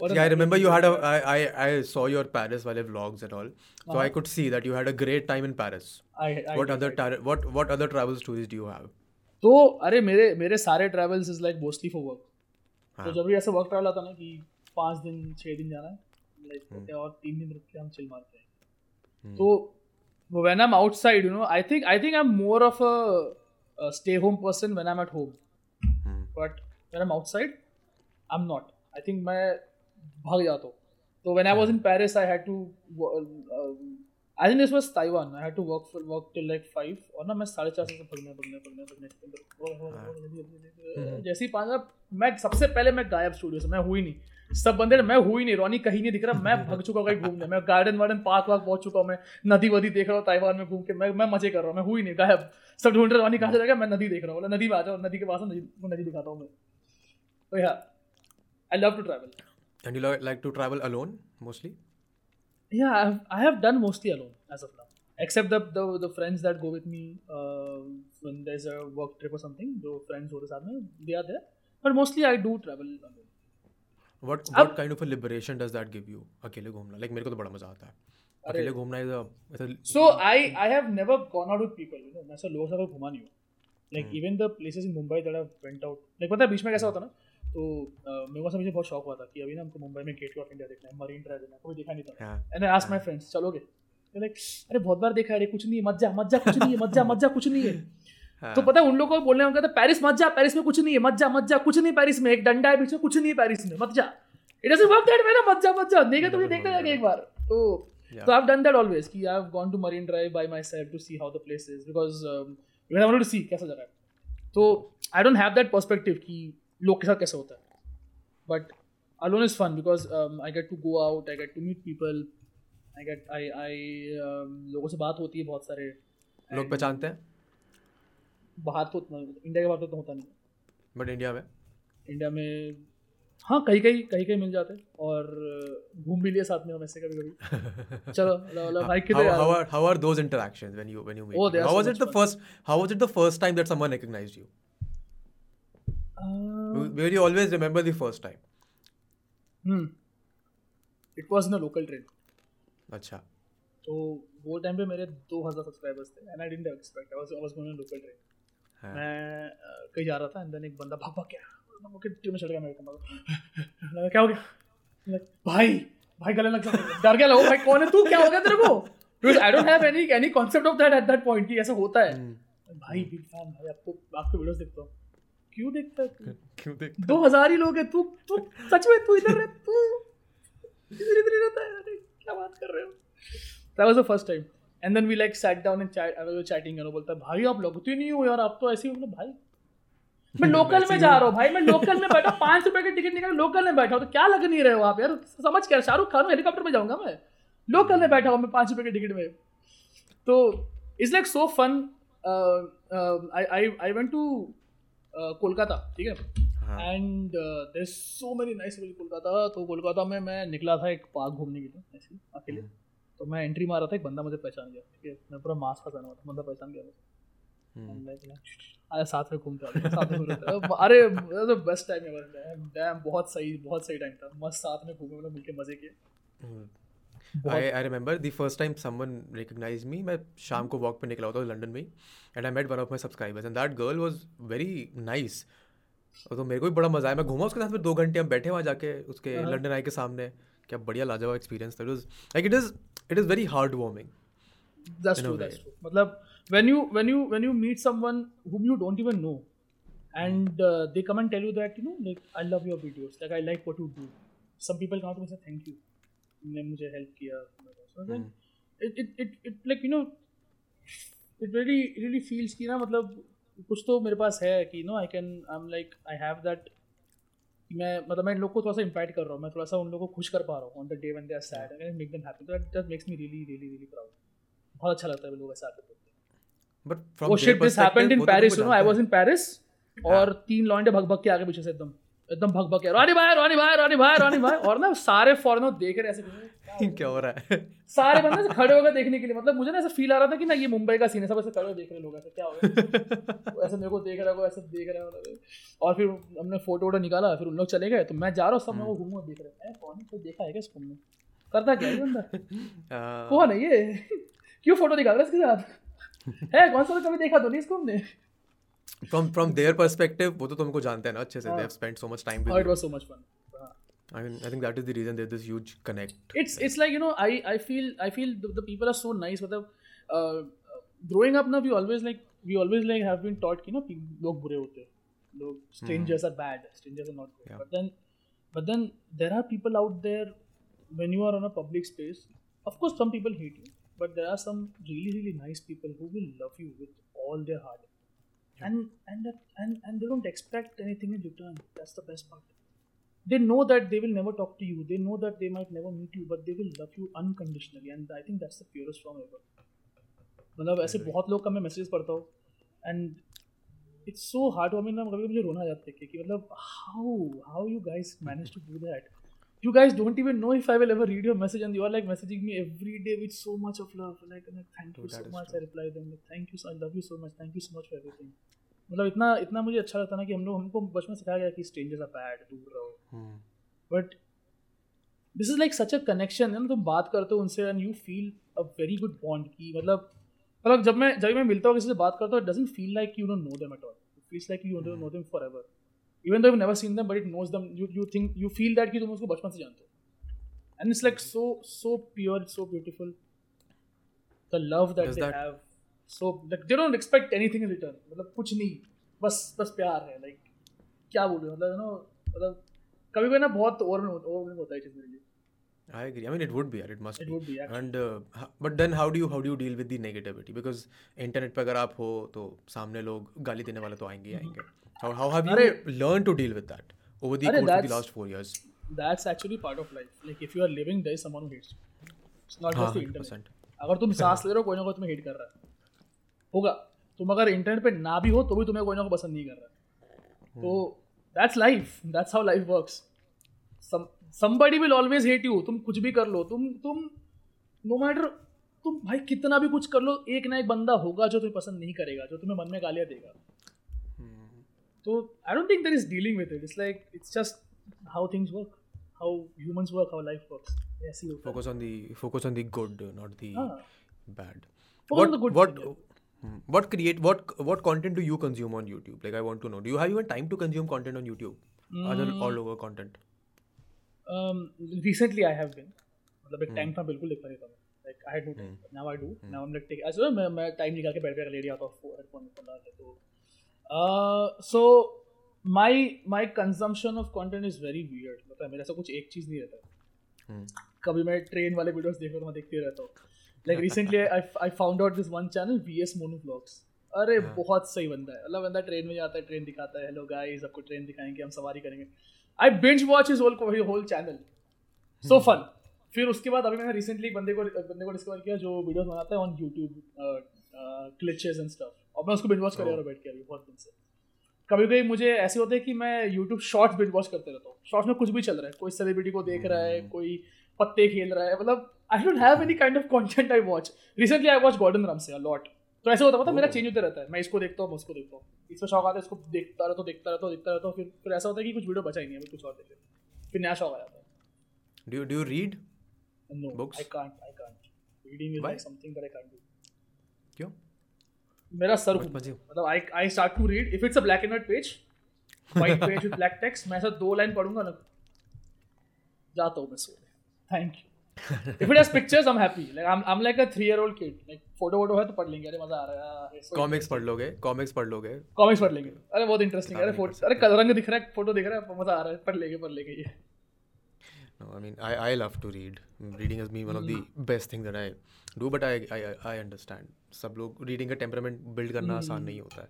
What a yeah I remember you had a I I I saw your Paris wale vlogs and all so Uh-huh. I could see that you had a great time in Paris I, I what other tar- what what other travel stories do you have तो अरे मेरे मेरे सारे travels is like mostly for work हाँ. तो जब भी ऐसा वर्क ट्रैवल आता ना कि पाँच दिन छः दिन जाना है लाइक और तीन दिन रुक के हम चिल मारते हैं तो am outside you know I think I think I am more of a stay home person when I am at home Hmm. I am outside I am not I think मैं भाग जाता हूँ. तो when I was in Paris I had to I think this was Taiwan I had to work for work till like 5 और ना मैं साढ़े चार से भगने भगने भगने भगने जैसे ही पाँच मैं सबसे पहले मैं गायब स्टूडियो से मैं हुई नहीं। सब बंदे मैं हुई नहीं रोनी कहीं नहीं दिख रहा मैं भाग चुका हूँ कहीं घूमने मैं गार्डन वार्डन पार्क वार्क पहुँच चुका हूँ मैं नदी वदी देख रहा हूँ ताइवान में घूम के मैं मैं मज़े कर रहा हूँ मैं हुई नहीं गायब सब ढूंढ रहे रोनी कहाँ से जाएगा मैं नदी देख रहा हूँ नदी में आ जाओ नदी के पास नदी नदी दिखाता हूँ मैं तो या I love to travel like to travel alone mostly Yeah, I have, I have done mostly alone as of now. Except the the, the friends that go with me uh, when there's a work trip or something. जो friends साथ में they are there. But mostly I do travel alone. What what kind of a liberation does that give you? अकेले घूमना। Like मेरे को तो बड़ा मज़ा आता है। अकेले घूमना is a it's a So I I have never gone out with people. You know, मैं ऐसा लोगों से घुमा नहीं हूँ. Like even the places in Mumbai that I went out. Like पता है बीच में कैसा होता ना? तो मेरे को मुझे बहुत शौक हुआ था कि अभी ना हमको मुंबई में गेट ऑफ़ इंडिया देखना है मरीन ड्राइव देखना है कभी देखा नहीं था। And I ask my friends चलोगे? लाइक अरे बहुत बार देखा है अरे कुछ नहीं है मत जा मत जा कुछ नहीं है मत जा मत जा कुछ नहीं है। हाँ, तो पता है उन लोगों को बोलने में पेरिस मत जा पेरिस में कुछ नहीं है मत जा मत जा कुछ नहीं पेरिस में एक डंडा है बीच में कुछ नहीं है पेरिस में मत जा। It doesn't work that way ना मत जा मत जा। देखा तुझे देखना जाएगा एक बार। तो तो I have done that always कि I have gone to Marine Drive by myself to see how the place is because when I wanted to see कैसा जगह है। तो I don't have that perspective कि लोग के साथ कैसा होता है। But alone is fun because um, I get to go out, I get to meet people, I get I I um, लोगों से बात होती है बहुत सारे। लोग पहचानते हैं? बाहर तो उतना इंडिया के बाहर तो उतना होता नहीं बट इंडिया में इंडिया में हाँ कहीं कहीं कहीं कहीं मिल जाते हैं और घूम भी लिए साथ में हम ऐसे कभी कभी चलो मतलब भाई how, किधर how are how are those interactions when you when you meet Oh, they people? are how so was it much the first how was it the first time that someone recognized you Uh, Where you always remember the first time. hmm. It was in a local train. अच्छा तो वो time पे मेरे 2000 subscribers थे and I didn't expect I was I was going local train हाँ. मैं कहीं जा रहा था एंड देन एक बंदा भाग भाग गया मैं चढ़ गया मेरे कमर लगा क्या हो गया? भाई भाई गले लग गया डर गया लगो भाई कौन है तू? क्या हो गया तेरे को? Because I don't have any any concept of that at that point कि ऐसा होता है। हम्म. भाई बिग फ़ैन भाई आपको आपके वीडियोस देखता हूँ। क्यों देखता है तू? <laughs> क्यों देख दो हज़ार ही लोग हैं तू तू सच में तू इधर है तू इधर इधर ही रहता है। क्या बात कर रहे हो? That was the first time and then we like sat down and chat chatting and बोलता है भाई आप लगते नहीं हो यार आप तो ऐसे ही हो भाई मैं <laughs> लोकल में जा रहा हूँ भाई मैं लोकल में बैठा पाँच रुपए की टिकट निकाल लोकल में बैठा हूँ तो क्या लग नहीं रहे हो आप यार? समझ क्या शाहरुख खान हेलीकॉप्टर में जाऊँगा मैं? लोकल में बैठा हूँ मैं पाँच रुपए की टिकट में. तो it's like so fun I went to Kolkata ठीक है. And there so many nice Kolkata तो कोलकाता में मैं निकला था एक पार्क घूमने के लिए ऐसे अकेले. तो मैं एंट्री मारा था एक बंदा मुझे पहचान गया ठीक है? मैं पूरा मास्क पहना हुआ था बंदा पहचान गया मुझे। हम्म. अरे साथ में घूमते आते हैं, साथ में घूमते अरे तो बेस्ट टाइम एवर डैम बहुत सही बहुत सही टाइम था। मस्त साथ में घूमे मतलब मिलके मज़े किए। I, I remember the first time someone recognized me मैं शाम को वॉक पे निकला होता लंदन में and I met one of my subscribers and that girl was very nice तो मेरे को भी बड़ा मज़ा आया। मैं घूमा उसके साथ में दो घंटे हम बैठे वहाँ जाके उसके हाँ। लंदन आई के सामने। क्या बढ़िया लाजवाब एक्सपीरियंस था it was like it is it is very heartwarming that's true that's true मतलब when you when you when you meet someone whom you don't even know and uh, they come and tell you that you know like i love your videos like i like what you do some people come out and say thank you तुमने मुझे help किया it, it it it like you know it really really feels कि ना मतलब कुछ तो मेरे पास है कि no I can I am like I have that मैं मतलब मैं इन लोग को थोड़ा सा इम्पैक्ट कर रहा हूँ मैं थोड़ा सा उन लोगों को खुश कर पा रहा हूँ। On the day one they are sad and make them happy that that makes me really really really proud बहुत अच्छा लगता है लोग ऐसा आते हैं। बट फ्रॉम वो shit this happened in Paris you know I was in Paris और तीन लॉन्डे भग भग के आगे पीछे से एकदम एकदम भग भग के रानी भाई रानी भाई रानी भाई रानी भाई। और ना सारे फॉरेनर देख रहे ऐसे <laughs> क्या हो रहा है? सारे बंदे ऐसे खड़े होकर देखने के लिए मतलब मुझे ना ऐसा फील आ रहा था कि ना ये मुंबई का सीन है सब ऐसे खड़े देख रहे लोग ऐसे क्या हो गया वो ऐसे मेरे को देख रहा है ऐसे देख रहा है और फिर हमने फ़ोटो वोटो निकाला फिर उन लोग चले गए तो मैं जा रहा हूँ सबको घूम देख रहे हैं। कौन है? देखा है क्या इसको हमने करता क्या बंदा? <laughs> कौन है ये? क्यों फ़ोटो निकाल रहा है इसके साथ? है कौन सा कभी देखा तो नहीं इसको हमने? From from their perspective वो तो तुमको जानते हैं ना अच्छे से हाँ. spent so much time Oh, with it you was so much fun. I mean I think that is the reason there's this huge connect It's it's like you know I I feel I feel the, the people are so nice. मतलब uh, growing up ना we always like we always like have been taught कि ना pe- लोग बुरे होते हैं लोग strangers are bad strangers are not good Yeah. but then but then there are people out there when you are on a public space of course some people hate you but there are some really really nice people who will love you with all their heart and and that, and and they don't expect anything in return that's the best part they know that they will never talk to you they know that they might never meet you but they will love you unconditionally and i think that's the purest form ever मतलब ऐसे बहुत लोग का मैं message पढ़ता हूँ and it's so hard हमें ना कभी मुझे रोना आ जाता है कि मतलब how how you guys manage to do that you guys don't even know if I will ever read your message and you are like messaging me every day with so much of love like, like thank you Dude, that so is much true. I reply them like, thank you so I love you so much thank you so much for everything मतलब इतना इतना मुझे अच्छा लगता ना कि हम लोग हमको बचपन सिखाया गया कि स्ट्रेंजर्स आर बैड दूर रहो. But this is like such a connection है ना? तुम बात करते हो उनसे and you feel a very good bond की मतलब मतलब जब मैं जब मैं मिलता हूँ किसी से बात करता हूँ it doesn't feel like you don't know them at all it feels like you don't know them forever even though you never seen them but it knows them you you think you feel that कि तुम उसको बचपन से जानते हो। And it's like so so pure so beautiful the love that they have so like they don't expect anything in return मतलब कुछ नहीं बस बस प्यार है लाइक क्या बोलूँ मतलब यू नो मतलब कभी कभी ना बहुत ओवर ओवर होता है चीज़ मेरे लिए I agree. I mean, it would be. It must It be. would be, actually. And uh, but then how do you how do you deal with the negativity? Because internet पे अगर आप हो तो सामने लोग गाली देने वाले तो आएँगे ही आएँगे. How how have you learned to deal with that over the course of the last four years? that's actually part of life. Like if you are living, there is someone who hates you. It's not हाँ just the internet. अगर तुम सांस ले रहे हो कोई ना कोई तुम्हें हेट कर रहा है होगा। तुम अगर इंटरनेट पे ना भी हो तो भी तुम्हें कोई ना कोई पसंद नहीं कर रहा। तो that's life that's how life work somebody will always hate you तुम कुछ भी कर लो। तुम तुम नो मैटर तुम भाई कितना भी कुछ कर लो एक ना एक बंदा होगा जो तुम्हें पसंद नहीं करेगा जो तुम्हें मन में गालियाँ देगा। तो I don't think there is dealing with it it's like it's just how things work how humans work how life work ऐसी focus on the focus on the good not the bad what what create what what content do you consume on youtube like i want to know do you have even time to consume content on youtube mm. other Hmm. all over content Um, recently I have been. मतलब Hmm. एक time था बिल्कुल लिखता रहता था. Like I had no time. Now I do. Now I'm like take. ऐसे मैं मैं टाइम निकाल के बैठ के लेडी आता हूँ हेडफोन के तो. Uh, so my my consumption of content is very weird. मतलब मेरा ऐसा कुछ एक चीज़ नहीं रहता. Hmm. कभी मैं ट्रेन वाले वीडियोस देख रहा हूँ मैं देखते रहता हूँ like recently I found out this one channel V S mono vlogs अरे बहुत सही बंदा है। मतलब बंदा ट्रेन में जाता है ट्रेन दिखाता है हेलो गाइस आपको ट्रेन दिखाएँगे हम सवारी करेंगे. I binge watch is whole whole channel so fun फिर उसके बाद अभी मैंने रिसेंटली बंदे को बंदे को डिस्कवर किया जो वीडियोस बनाता है on YouTube glitches and stuff और मैं उसको बिंज वॉच कर रहा हूँ बैठ के अभी बहुत दिन से। कभी कभी मुझे ऐसे होते हैं कि मैं यूट्यूब शॉर्ट्स बिंज वॉच करते रहता हूँ। शॉर्ट्स में कुछ भी चल रहा है। कोई सेलिब्रिटी को देख रहा है कोई पत्ते खेल रहा है। मतलब I don't have any kind of content I watch recently I watch Gordon Ramsay a lot तो ऐसे होता पता मेरा चेंज होता रहता है। मैं इसको देखता हूँ मैं उसको देखता हूँ। इसमें शौक आता है इसको देखता रहता हूँ देखता रहता हूँ देखता रहता हूँ फिर फिर ऐसा होता है कि कुछ वीडियो बचा ही नहीं है कुछ और देखे। फिर नया शौक आ जाता है। Do you read no Books? I can't I can't reading is like something that I can't do क्यों? मेरा सर मतलब I I start to read if it's a black and white page white page with black text मैं ऐसा दो line पढ़ूँगा ना। जाता हूँ मैं सोने thank you if it has pictures I am happy like I am like a 3 year old kid like photo वोटो है तो पढ़ लेंगे। अरे मज़ा आ रहा है comics पढ़ लोगे comics पढ़ लोगे। कॉमिक्स पढ़ लेंगे। अरे बहुत इंटरेस्टिंग है। अरे फ़ोटो अरे कलर रंग दिख रहा है फ़ोटो दिख रहा है मज़ा आ रहा है। पढ़ लेंगे पढ़ लेंगे ये। No i mean i i love to read. Reading is me one of the best thing that i do but i i i understand. सब लोग रीडिंग का टेम्परामेंट बिल्ड करना आसान नहीं होता है।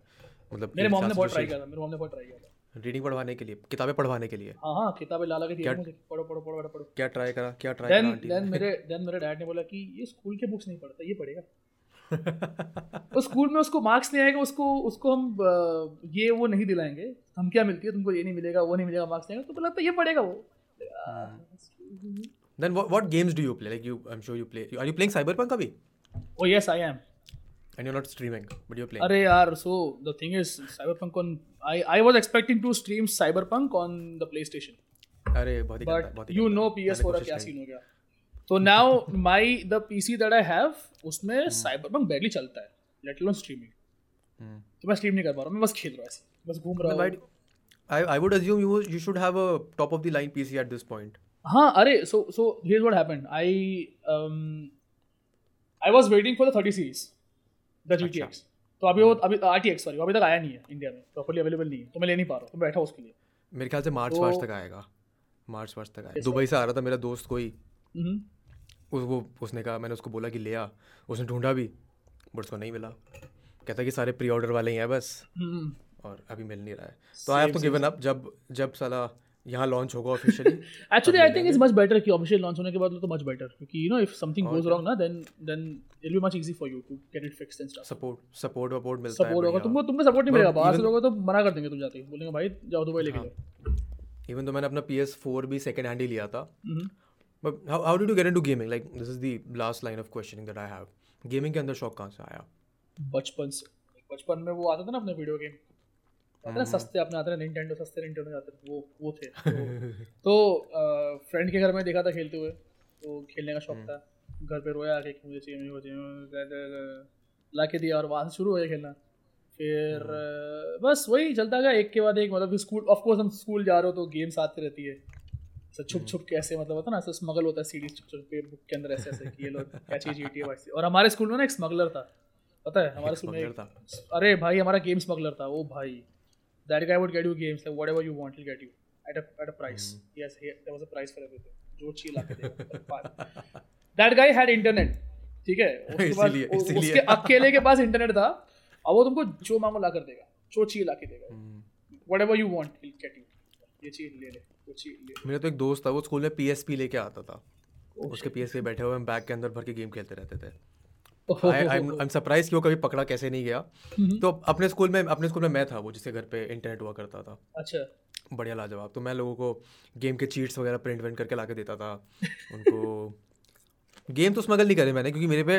मतलब मेरे मॉम ने बहुत ट्राई किया था मेरे मॉम ने बहुत ट्राई किया था। रीडिंग पढ़वाने के लिए किताबें पढ़वाने के लिए। हाँ हाँ किताबें ला ला के दिया पढ़ो पढ़ो पढ़ो पढ़ो क्या ट्राई करा क्या ट्राई करा देन देन मेरे देन मेरे डैड ने बोला कि ये स्कूल के बुक्स नहीं पढ़ता ये पढ़ेगा। तो स्कूल में उसको मार्क्स नहीं आएगा उसको उसको हम ये वो नहीं दिलाएँगे। हम क्या मिलती है तुमको ये नहीं मिलेगा वो नहीं मिलेगा मार्क्स नहीं आएगा तो बोला तो ये पढ़ेगा वो। then what what games do you play? Like you i'm sure you play. Are you playing cyberpunk अभी? ओ yes I am and you're not streaming but you're playing. अरे यार so the thing is Cyberpunk on I I was expecting to stream Cyberpunk on the PlayStation अरे बहुत ही गंदा बहुत ही you. No मैंने PS4 का क्या सीन हो गया तो now my the PC that I have. उसमें साइबरपंक बैडली चलता है लेट अलोन स्ट्रीमिंग हम्म। तो मैं स्ट्रीम नहीं कर पा रहा हूँ मैं बस खेल रहा हूँ ऐसे बस घूम रहा हूँ I, I would assume you you should have a top of the line PC at this point. हाँ अरे so so here's what happened I I was waiting for the 30 series the GTX तो अभी वो अभी RTX sorry अभी तक आया नहीं है इंडिया में। प्रॉपर्ली अवेलेबल नहीं है। तो मैं ले नहीं पा रहा हूँ। तो बैठा उसके लिए। मेरे ख्याल से मार्च तो- मार्च तक आएगा। मार्च मार्च तक आएगा। दुबई से आ रहा था मेरा दोस्त कोई। हम्म। उस वो उसने कहा मैंने उसको बोला कि ले आ। उसने ढूंढा भी बट उसको नहीं मिला। कहता कि सारे प्री ऑर्डर वाले ही हैं बस। हम्म। और अभी मिल नहीं रहा है। तो I have to given up जब जब साला यहाँ लॉन्च होगा officially actually I think is much better कि ऑफिशियल लॉन्च होने के बाद तो मच बेटर क्योंकि you know if something goes wrong ना then then it will be much easy for you to get it fixed and stuff support support वपोर्ट मिलता है support होगा तुमको तुमको सपोर्ट नहीं मिलेगा बाहर से लोगों तो मना कर देंगे तुम जाते ही बोलेंगे भाई जाओ दुबई लेके जाओ. इवन तो मैंने अपना पी एस फोर भी सेकेंड हैंड ही लिया था। But how how did you get into gaming like this is the last line of questioning that I have gaming के अंदर शौक कहाँ से आया? बचपन से बचपन में वो आता था ना अपने वीडियो गेम आते ना सस्ते अपने आते ना निंटेंडो सस्ते निंटेंडो आते थे वो वो थे। <laughs> तो फ्रेंड के घर में देखा था खेलते हुए तो खेलने का शौक था। घर पे रोया आके मुझे चाहिए मुझे चाहिए ला के दिया और वहाँ से शुरू हो गया खेलना। फिर बस वही चलता गया। एक के बाद एक मतलब स्कूल ऑफ़ कोर्स हम स्कूल जा रहे हो तो गेम्स आती रहती है। ऐसा छुप छुप के ऐसे मतलब होता है ना ऐसे स्मगल होता है सीरीज़ छुप छुप के बुक के अंदर ऐसे ऐसे कि ये लोग <laughs> क्या चीज़ जी और हमारे स्कूल में ना एक स्मगलर था पता है? हमारे स्कूल में अरे भाई हमारा गेम स्मगलर था वो भाई। That guy would get you games like whatever you want will get you at a at a price yes there was a price for everything जो चाहिए ला के दैट गाय हैड इंटरनेट ठीक है? <laughs> उसके बाद। उसके <laughs> अकेले के पास इंटरनेट था। अब वो तुमको जो मांगो ला कर देगा। जो चाहिए ला के देगा। Whatever you want will get you ये चीज़ ले ले वो चीज़ ले मेरा तो एक दोस्त था वो स्कूल में पी लेके आता था। उसके पी पे बैठे हुए हम बैग के अंदर भर के गेम खेलते रहते थे। आई एम सरप्राइज़ कि वो कभी पकड़ा कैसे नहीं गया। तो अपने स्कूल में अपने स्कूल में मैं था वो जिसके घर पे इंटरनेट हुआ करता था। अच्छा। बढ़िया लाजवाब। तो मैं लोगों को गेम के चीट्स वगैरह प्रिंट वेंट करके ला के देता था। उनको <laughs> गेम तो स्मगल नहीं करे मैंने क्योंकि मेरे पे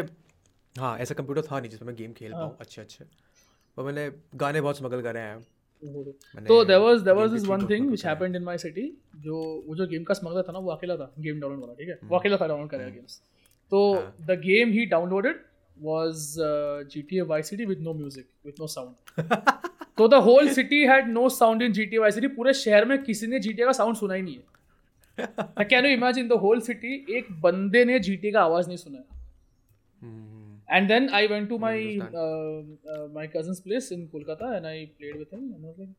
हाँ ऐसा कंप्यूटर था नहीं जिसमें मैं गेम खेल पाऊँ अच्छे अच्छे पर मैंने गाने बहुत स्मगल करे हैं। तो there was there was this one thing which happened in my city जो वो जो गेम का स्मगलर था ना वो अकेला था गेम डाउनलोड वाला ठीक है? वो अकेला था डाउनलोड करेगा गेम्स तो हाँ। The game he downloaded was uh, GTA Vice City with no music, with no sound. तो the whole city had no sound in GTA Vice City. पूरे शहर में किसी ने GTA का साउंड सुना ही नहीं है. Can you imagine the whole city एक बंदे ने GTA का आवाज़ नहीं सुना है. हम्म, And then I went to my uh, uh, my cousin's place in Kolkata and I played with him. And I was like,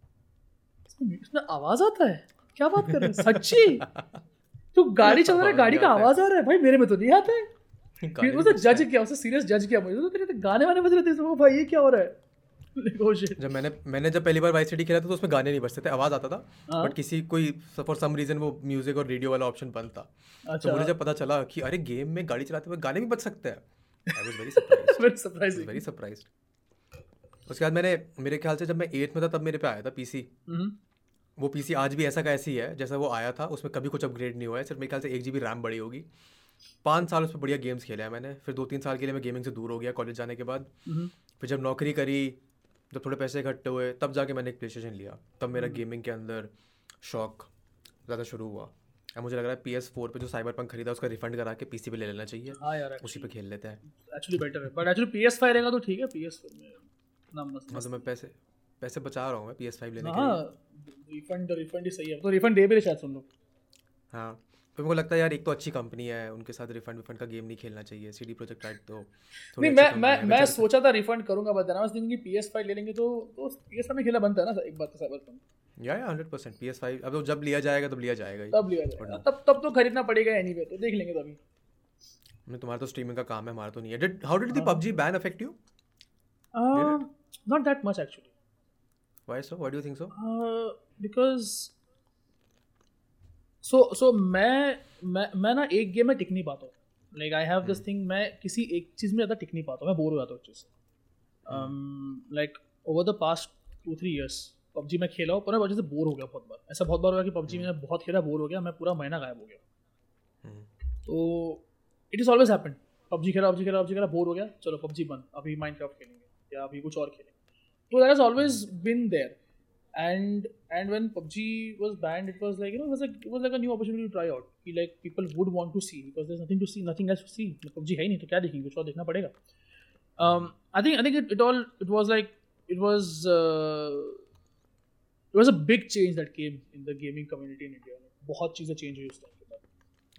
इसमें आवाज़ आता है क्या बात कर रहे हैं सच्ची तू गाड़ी चला रहा है गाड़ी का आवाज़ आ रहा है भाई मेरे में तो नहीं आता है फिर उसने जज किया उसने सीरियस जज किया। मुझे तो तेरे तो गाने वाने बज रहे थे तो भाई ये क्या हो रहा है? <laughs> Oh. जब मैंने मैंने जब पहली बार वाइस सिटी खेला था तो उसमें गाने नहीं बजते थे आवाज़ आता था। हाँ। बट किसी कोई फॉर सम रीजन वो म्यूज़िक और रेडियो वाला ऑप्शन बंद था। तो अच्छा। मुझे जब पता चला कि अरे गेम में गाड़ी चलाते हुए गाने भी बज सकते हैं। वेरी सरप्राइज्ड <laughs> उसके बाद मैंने मेरे ख्याल से जब मैं एट्थ में था तब मेरे पे आया था पीसी हम्म, वो पीसी आज भी ऐसा का ऐसी है जैसा वो आया था उसमें कभी कुछ अपग्रेड नहीं हुआ है। सिर्फ़ मेरे ख्याल से एक जी रैम बड़ी होगी। पाँच साल उस पर बढ़िया गेम्स खेले हैं मैंने। फिर दो तीन साल के लिए मैं गेमिंग से दूर हो गया कॉलेज जाने के बाद। हम्म, फिर जब नौकरी करी जब थोड़े पैसे इकट्ठे हुए तब जाके मैंने एक प्ले लिया। तब मेरा हम्म। गेमिंग के अंदर शौक ज़्यादा शुरू हुआ। अब मुझे लग रहा है पी एस फोर पर जो साइबर पंक खरीदा उसका रिफंड करा के पी सी पे ले लेना चाहिए। हाँ यार उसी पे खेल लेते हैं। एक्चुअली बेटर है। बट एक्चुअली PS5 रहेगा तो ठीक है PS4 में ना मस्त मतलब मैं पैसे पैसे बचा रहा हूँ मैं पी एस फाइव लेने के हाँ लिए। रिफंड रिफंड ही सही है। तो रिफंड दे भी रहे शायद सुन लो हाँ। फिर मेरे को लगता है यार एक तो अच्छी कंपनी है उनके साथ रिफंड विफंड का गेम नहीं खेलना चाहिए सी डी प्रोजेक्ट राइट तो नहीं मैं मैं मैं सोचा था रिफंड करूँगा बट आई वाज थिंकिंग कि PS5 ले लेंगे तो तो PS5 में खेला बनता है ना एक बात तो साइबर पंक या या hundred percent P S five अब तो जब लिया जाएगा तब लिया जाएगा तब लिया जाएगा। तब तब तो खरीदना पड़ेगा एनीवे तो देख लेंगे तभी। मैं तुम्हारा तो स्ट्रीमिंग का काम है हमारा तो नहीं है। Did how did the PUBG ban affect you not that much actually why so why do you think so because so so मैं मैं मैं ना एक गेम में टिक नहीं पाता हूँ। Like I have this thing मैं किसी एक चीज़ में ज़्यादा टिक नहीं पाता हूँ। मैं बोर हो जाता हूँ उस चीज़ से। Like over the past two three years PUBG मैं खेला हूँ पर मैं वजह से बोर हो गया बहुत बार। ऐसा बहुत बार हुआ कि पबजी मैंने बहुत खेला बोर हो गया मैं पूरा महीना गायब हो गया। तो it is always happen PUBG खेला पबजी खेला पबजी खेला बोर हो गया चलो पबजी बंद। अभी माइंड माइनक्राफ्ट खेलेंगे या अभी कुछ और खेलेंगे। तो that is always been there and and when PUBG was banned, it was like you know it was like it was like a new opportunity to try out. Ki, like people would want to see because there's nothing to see, nothing else to see. PUBG है ही नहीं तो क्या देखेंगे कुछ और देखना पड़ेगा. Um, I think I think it, it all it was like it was uh, it was a big change that came in the gaming community in India. बहुत चीज़ें change हुई उस time के बाद.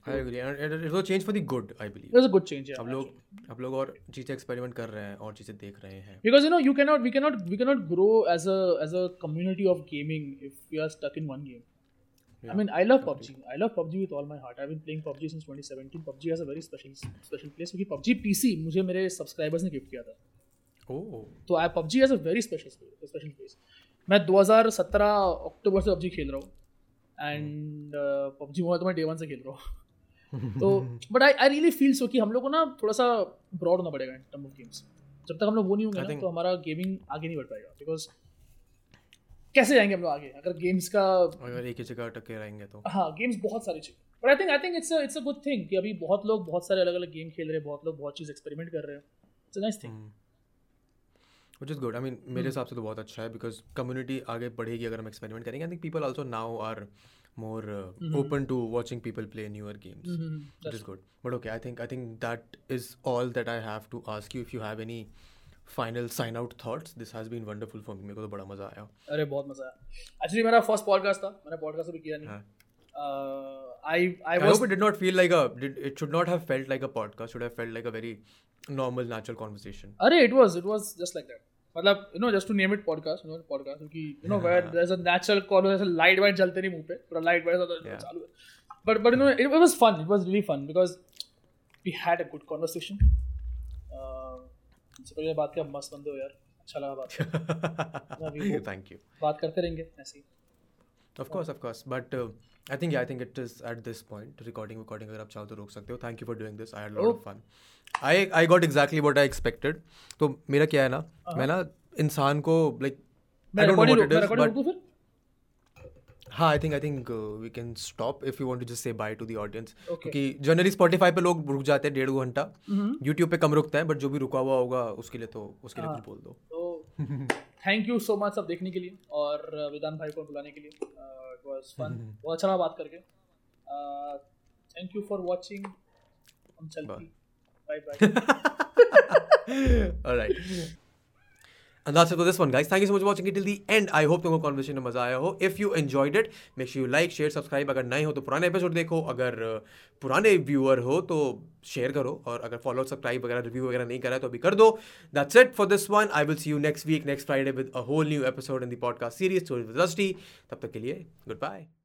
I agree and it was change for the good I believe was a good change. Yeah, अब लोग अब लोग और चीज़ें एक्सपेरिमेंट कर रहे हैं और चीज़ें देख रहे हैं because you know you cannot we cannot we cannot grow as a as a community of gaming if we are stuck in one game Yeah, i mean i love pubg i love pubg with all my heart i've been playing pubg since 2017 pubg has a very special special place क्योंकि pubg pc मुझे मेरे subscribers ने gift किया था oh तो I PUBG has a very special special place मैं 2017 अक्टूबर से पबजी खेल रहा हूँ एंड पबजी मोबाइल तो मैं डे वन से खेल रहा हूँ तो but I I really feel so कि हम लोग को ना थोड़ा सा ब्रॉड होना पड़ेगा इन टर्म ऑफ़ गेम्स जब तक हम लोग वो नहीं होंगे ना तो हमारा गेमिंग आगे नहीं बढ़ पाएगा। बिकॉज़ कैसे जाएँगे हम लोग आगे? अगर गेम्स का अगर एक ही जगह अटके रहेंगे तो। हाँ गेम्स बहुत सारी चाहिए but I think I think it's it's a good thing कि अभी बहुत लोग बहुत सारे अलग अलग गेम खेल रहे हैं बहुत लोग बहुत चीज़ एक्सपेरिमेंट कर रहे हैं। It's a nice thing which is good I mean मेरे हिसाब से तो बहुत अच्छा है बिकॉज़ कम्युनिटी आगे बढ़ेगी अगर हम एक्सपेरिमेंट करेंगे। I think people also now are more open to watching people play newer games which is good. But okay, I think I think that is all that I have to ask you. If you have any final sign out thoughts, this has been wonderful for me. मेरे को तो बड़ा मज़ा आया. अरे बहुत मज़ा आया एक्चुअली मेरा फ़र्स्ट पॉडकास्ट था मैंने पॉडकास्ट भी किया नहीं हाँ. I I I was hope it did not feel like a. Did, it should not have felt like a podcast. Should have felt like a very normal, natural conversation. अरे it was it was just like that मतलब you know just to name it podcast you know podcast क्योंकि you know where there is a natural call ऐसे light वाइट जलते नहीं मुँह पे पूरा लाइट वाइट. चालू है but but you know it was fun it was really fun because we had a good conversation इससे पहले बात किया मस्त बंदे हो यार अच्छा लगा बात <laughs> Thank you. बात करते रहेंगे ऐसे ही Of course, of course. But I think yeah, I think it is at this point. Recording, recording. अगर आप चाहो तो रोक सकते हो. Thank you for doing this. I had a lot Oh. of fun. I I got exactly what तो मेरा क्या है ना, मैं ना इंसान को रिकॉर्डिंग what it मैं is, रिकॉर्डिंग but रोकूं फिर हाँ I think I think we can stop if you want to just say bye to the audience क्योंकि जनरली स्पॉटिफाई पे लोग रुक जाते हैं डेढ़ दो घंटा यूट्यूब पे कम रुकते हैं बट जो भी रुका हुआ होगा उसके लिए तो उसके लिए कुछ बोल दो थैंक यू सो मच सब देखने के लिए और uh, विधान भाई को बुलाने के लिए इट वाज फन बहुत अच्छा बात करके। थैंक यू फॉर वाचिंग हम चलते बाय बाय ऑलराइट अंदाज तो this one guys thank you so much watching till the end I hope तुमको कॉन्वर्सेशन में मज़ा आया हो. If you enjoyed it make you like share subscribe अगर नए हो तो पुराने एपिसोड देखो. अगर पुराने व्यूअर हो तो शेयर करो. और अगर फॉलो सब्सक्राइब वगैरह रिव्यू वगैरह नहीं करा तो अभी कर दो. That's set for this one I will see you next week next Friday with a whole new episode in podcast series to dusty तब तक के लिए गुड बाय